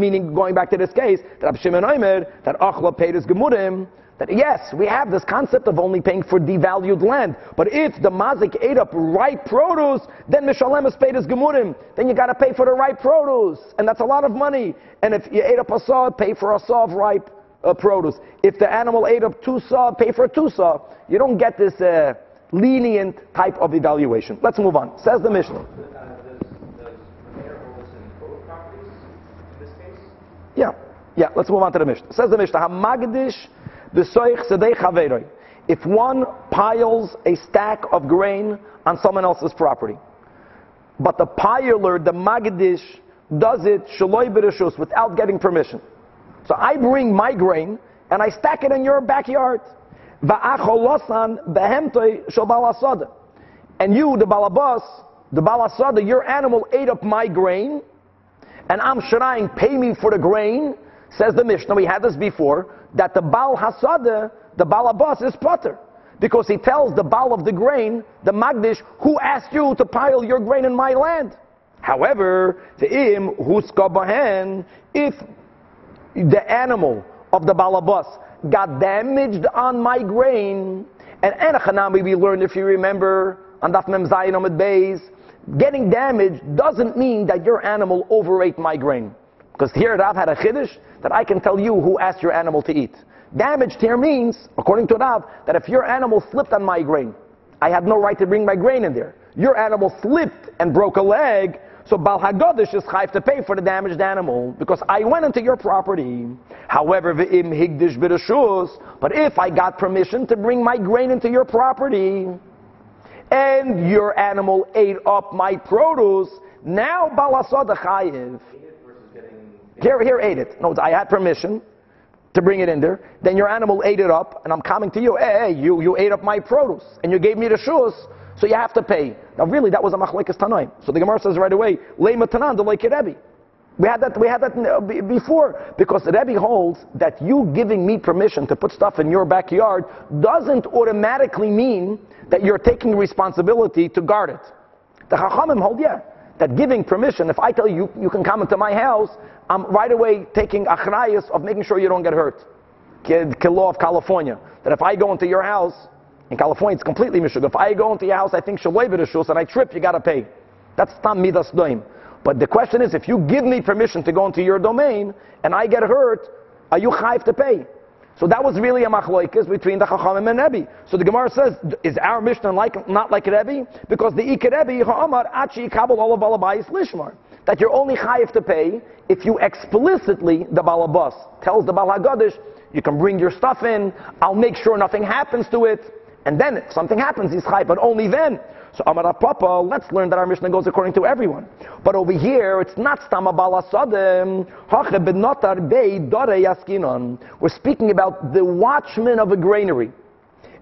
Meaning going back to this case, that Rab Shimon Omer, that Achla paid his gemurim, that yes, we have this concept of only paying for devalued land. But if the mazik ate up ripe produce, then Mishalem is paid his gemurim. Then you got to pay for the ripe produce, and that's a lot of money. And if you ate up a saw, pay for a saw of ripe uh, produce. If the animal ate up two saw, pay for two saw. You don't get this uh, lenient type of evaluation. Let's move on. Says the Mishnah. Yeah, yeah. Let's move on to the Mishnah. Says the Mishnah. Hamagdish if one piles a stack of grain on someone else's property, but the piler, the magdish, does it shaloi b'rishus without getting permission. So I bring my grain and I stack it in your backyard. And you, the balabas, the balasada, your animal ate up my grain, and I'm shraying, pay me for the grain, says the Mishnah, we had this before, that the Baal Hasada, the Balabas, is Potter. Because he tells the Baal of the grain, the Magdish, who asked you to pile your grain in my land? However, to him, Huska Bahen, if the animal of the Balabas got damaged on my grain, and Enochanami we learned, if you remember, on Daf Mem Zayin Amid Beis, getting damaged doesn't mean that your animal overate my grain. Because here Rav had a chiddush that I can tell you who asked your animal to eat. Damaged here means, according to Rav, that if your animal slipped on my grain, I had no right to bring my grain in there. Your animal slipped and broke a leg, so Bal Hagodish is chayv to pay for the damaged animal because I went into your property. However, v'im higdish b'rishus, but if I got permission to bring my grain into your property, and your animal ate up my produce, now balasad chayiv. Here, here ate it. No, I had permission to bring it in there. Then your animal ate it up, and I'm coming to you. Hey, hey you, you ate up my produce, and you gave me the shoes, so you have to pay. Now, really, that was a machlekes tanaim. So the Gemara says right away, lema tanan the Rebbe. We had that. We had that uh, before because Rebbe holds that you giving me permission to put stuff in your backyard doesn't automatically mean that you're taking responsibility to guard it. The Chachamim hold, yeah, that giving permission. If I tell you you can come into my house, I'm right away taking achrayas of making sure you don't get hurt. Ki- Law of California that if I go into your house in California, it's completely mishug. If I go into your house, I think shaloi b'rishus and I trip, you got to pay. That's tam midas doim. But the question is, if you give me permission to go into your domain and I get hurt, are you chayv to pay? So that was really a machloikis between the Chachamim and Rebbe. So the Gemara says, is our Mishnah like, not like Rebbe? Because the Ike Rebbe, Ha'amar, Achi Kabul Olav Lishmar. That you're only chayiv to pay if you explicitly, the Balabas, tells the Balagadish, you can bring your stuff in, I'll make sure nothing happens to it, and then if something happens, he's chayiv, but only then. So Amar Papa, let's learn that our Mishnah goes according to everyone. But over here, it's not stama yaskinon. We're speaking about the watchman of a granary.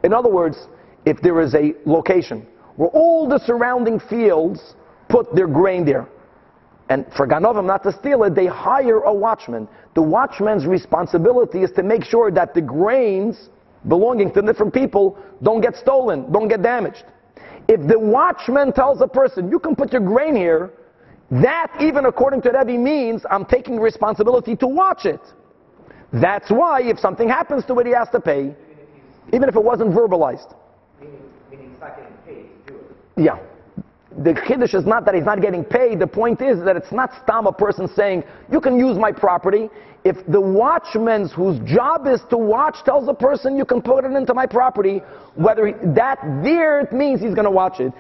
In other words, if there is a location where all the surrounding fields put their grain there, and for Ganovim not to steal it, they hire a watchman. The watchman's responsibility is to make sure that the grains belonging to different people don't get stolen, don't get damaged. If the watchman tells a person, you can put your grain here, that even according to Rebbe means I'm taking responsibility to watch it. That's why if something happens to it, he has to pay, even if it wasn't verbalized. Meaning, meaning he's not getting paid to do it. Yeah. The chiddush is not that he's not getting paid. The point is that it's not stam a person saying, you can use my property. If the watchman whose job is to watch tells a person, you can put it into my property, whether he, that there it means he's going to watch it.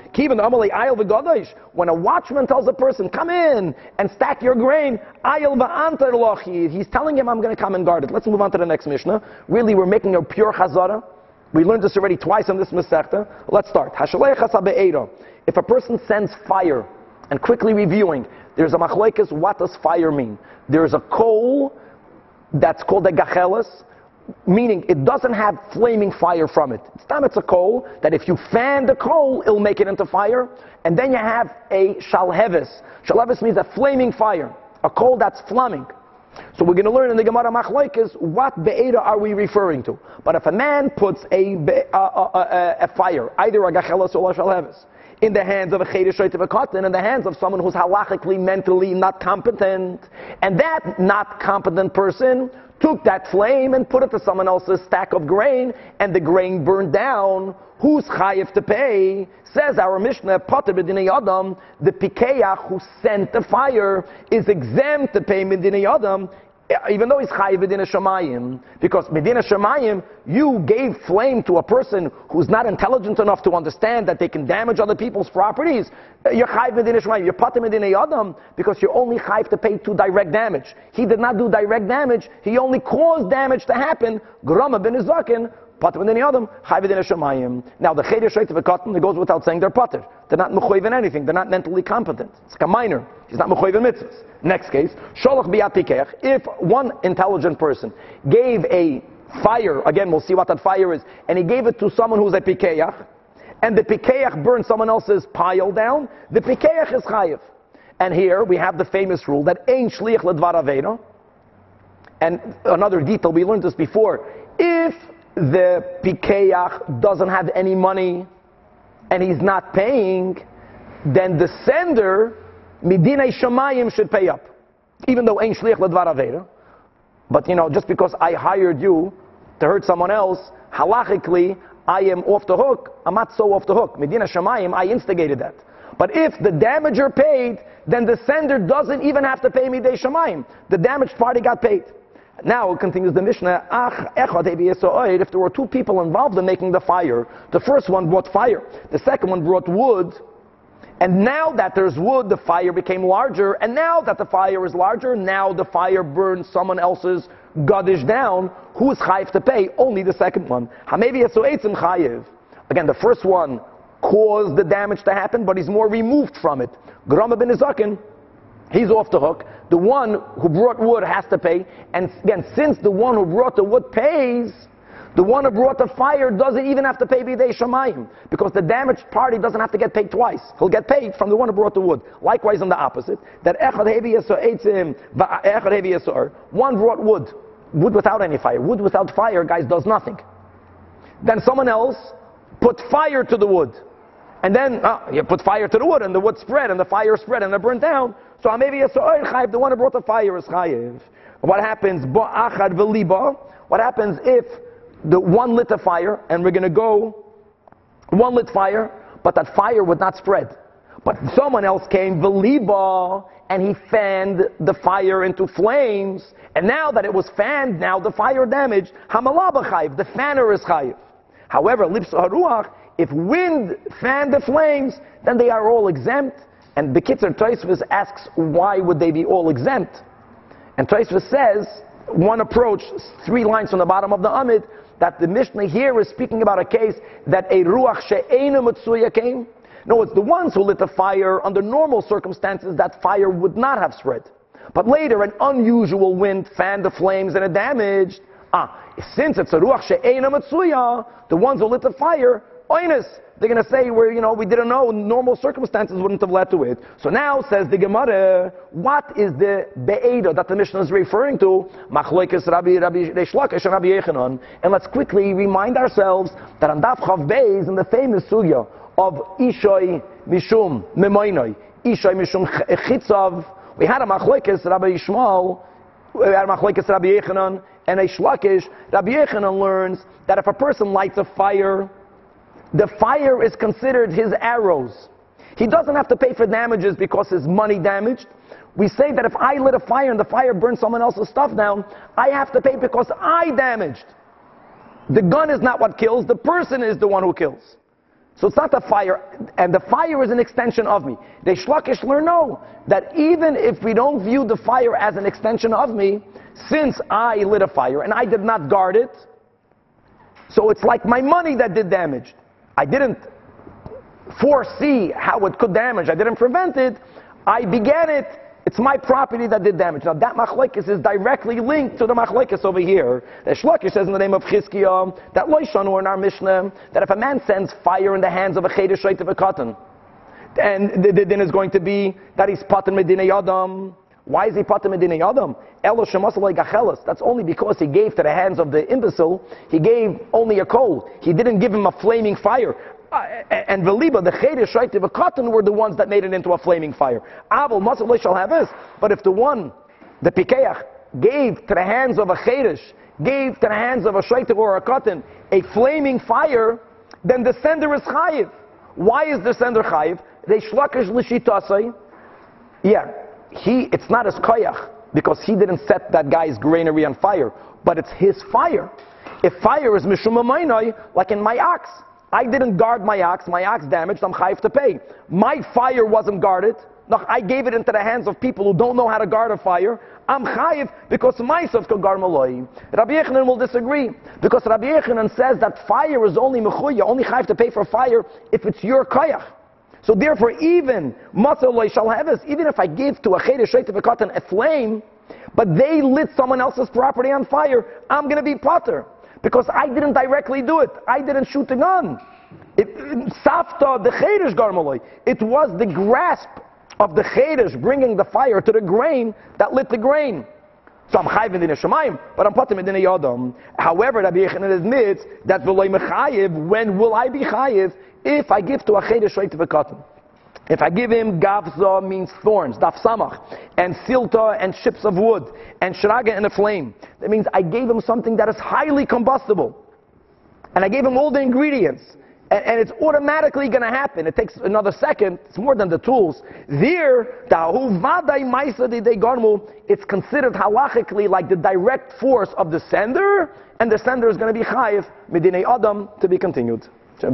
When a watchman tells a person, come in and stack your grain. He's telling him, I'm going to come and guard it. Let's move on to the next Mishnah. Really, we're making a pure chazara. We learned this already twice on this Masechta. Let's start. If a person sends fire, and quickly reviewing, there's a machlekes, what does fire mean? There's a coal that's called a gachelis, meaning it doesn't have flaming fire from it. It's time it's a coal, that if you fan the coal, it'll make it into fire. And then you have a shalhevis. Shalhevis means a flaming fire, a coal that's flaming. So we're going to learn in the Gemara Machlokes what be'eda are we referring to. But if a man puts a, a, a, a, fire, either a gachelis or a shalhevis, in the hands of a chedesh of a cotton, in the hands of someone who's halachically, mentally not competent, and that not competent person took that flame and put it to someone else's stack of grain, and the grain burned down, who's chayiv to pay? Says our Mishnah, Potter Medina Yadam, the Pikeach who sent the fire is exempt to pay Medina Yadam, even though he's chayiv Medina Shemayim, because Medina Shemayim, you gave flame to a person who's not intelligent enough to understand that they can damage other people's properties. You're chayiv Medina Shemayim. You're Potter Medina Yadam because you're only chayiv to pay to direct damage. He did not do direct damage. He only caused damage to happen. Grama ben Izakin, Potter Medina Yadam, chayiv Medina Shemayim. Now the chedesh of a cotton, it goes without saying they're Potter. They're not mechoiv in anything. They're not mentally competent. It's like a minor. He's not mechoiv in mitzvahs. Next case, sholach biyat If one intelligent person gave a fire, again we'll see what that fire is, and he gave it to someone who's a pikeach, and the pikeach burned someone else's pile down, the pikeach is chayiv. And here we have the famous rule that ein shliach ledvar. And another detail, we learned this before. If the pikeach doesn't have any money and he's not paying, then the sender, midinei shamayim, should pay up. Even though ein shliach ledvar aveda. But you know, just because I hired you to hurt someone else, halachically, I am off the hook. I'm not so off the hook. Medina Shemayim, I instigated that. But if the damager paid, then the sender doesn't even have to pay Midei Shemayim. The damaged party got paid. Now continues the Mishnah. Ach If there were two people involved in making the fire, the first one brought fire, the second one brought wood, and now that there's wood, the fire became larger, and now that the fire is larger, now the fire burns someone else's gadish down. Who's chayiv to pay? Only the second one. chayiv. Again, the first one caused the damage to happen, but he's more removed from it. Grama ben Izakin, he's off the hook. The one who brought wood has to pay, and again, since the one who brought the wood pays, The one who brought the fire doesn't even have to pay bidei shamayim because the damaged party doesn't have to get paid twice. He'll get paid from the one who brought the wood. Likewise, on the opposite, that echad hevi one brought wood, wood without any fire. Wood without fire, guys, does nothing. Then someone else put fire to the wood. And then uh, you put fire to the wood, and the wood spread, and the fire spread, and it burned down. So maybe a oh, chayiv, the one who brought the fire is chayiv. What happens? Bo'achad v'liba. What happens if the one lit a fire, and we're going to go one lit fire, but that fire would not spread. But someone else came, v'liba, and he fanned the fire into flames. And now that it was fanned, now the fire damaged. Hamalaba chayiv, the fanner is chayiv. However, lips haruach, if wind fanned the flames, then they are all exempt. And Bekitzer Toisvis asks, why would they be all exempt? And Toisvis says, one approach, three lines from the bottom of the Amid, that the Mishnah here is speaking about a case that a Ruach She'ena Mitsuya came. No, it's the ones who lit the fire under normal circumstances that fire would not have spread. But later, an unusual wind fanned the flames and it damaged. Ah, since it's a Ruach She'ena Mitsuya, the ones who lit the fire, oinus, they're going to say, where you know, we didn't know, normal circumstances wouldn't have led to it. So now, says the Gemara, what is the Be'eda that the Mishnah is referring to? Machlokes Rabbi, Rabbi Reishlakish and Rabbi Yechanan. And let's quickly remind ourselves that on Daf Chav Beis, in the famous sugya of Ishoy Mishum Memoinoi, Ishoy Mishum eh, Chitzav, we had a Machlokes Rabbi Yishmael, we had a Machlokes Rabbi Yechanan, and a Shlakish. Rabbi Yechanan learns that if a person lights a fire, the fire is considered his arrows. He doesn't have to pay for damages because his money damaged. We say that if I lit a fire and the fire burned someone else's stuff down, I have to pay because I damaged. The gun is not what kills, the person is the one who kills. So it's not the fire, and the fire is an extension of me. They shlakish learn no, that even if we don't view the fire as an extension of me, since I lit a fire and I did not guard it, so it's like my money that did damage. I didn't foresee how it could damage. I didn't prevent it. I began it. It's my property that did damage. Now that machlekes is directly linked to the machlekes over here. The Shlakish says in the name of Chizkiah that loishon or in our Mishnah that if a man sends fire in the hands of a chedesh of a cotton, and the, the din is going to be that he's patan medina yadam. Why is he patan medina yadam? Elo gachelas. That's only because he gave to the hands of the imbecile. He gave only a coal. He didn't give him a flaming fire. Uh, and Veliba, the Chedesh, right, the cotton were the ones that made it into a flaming fire. Abel, Masaleh shall have this. But if the one, the Pikeach, gave to the hands of a Chedesh, gave to the hands of a Shaita or a cotton, a flaming fire, then the sender is Chayiv. Why is the sender Chayiv? They shlakish l'shitasai. Yeah, he, it's not his koyach, because he didn't set that guy's granary on fire, but it's his fire. If fire is mishum like in my ox, I didn't guard my ox, my ox damaged, I'm chayiv to pay. My fire wasn't guarded. No, I gave it into the hands of people who don't know how to guard a fire. I'm chayiv because myself could guard maloi. Rabbi Yechanan will disagree because Rabbi Yechanan says that fire is only mechuya, only chayiv to pay for fire if it's your koyach. So therefore, even shall have this, even if I give to a cotton a flame, but they lit someone else's property on fire, I'm going to be potter. Because I didn't directly do it. I didn't shoot the gun. Safta, the chedesh garmaloi. It was the grasp of the chedesh bringing the fire to the grain that lit the grain. So I'm chayiv in the Shemayim, but I'm patim in the Yodam. However, Rabbi Yechanan admits that v'loy mechayiv, when will I be chayiv? If I give to a chedesh right to the cotton. If I give him gavza means thorns, daf samach, and silta and ships of wood, and shraga and a flame. That means I gave him something that is highly combustible. And I gave him all the ingredients. And, and it's automatically going to happen. It takes another second. It's more than the tools. There, it's considered halachically like the direct force of the sender, and the sender is going to be chayiv, medine adam, to be continued.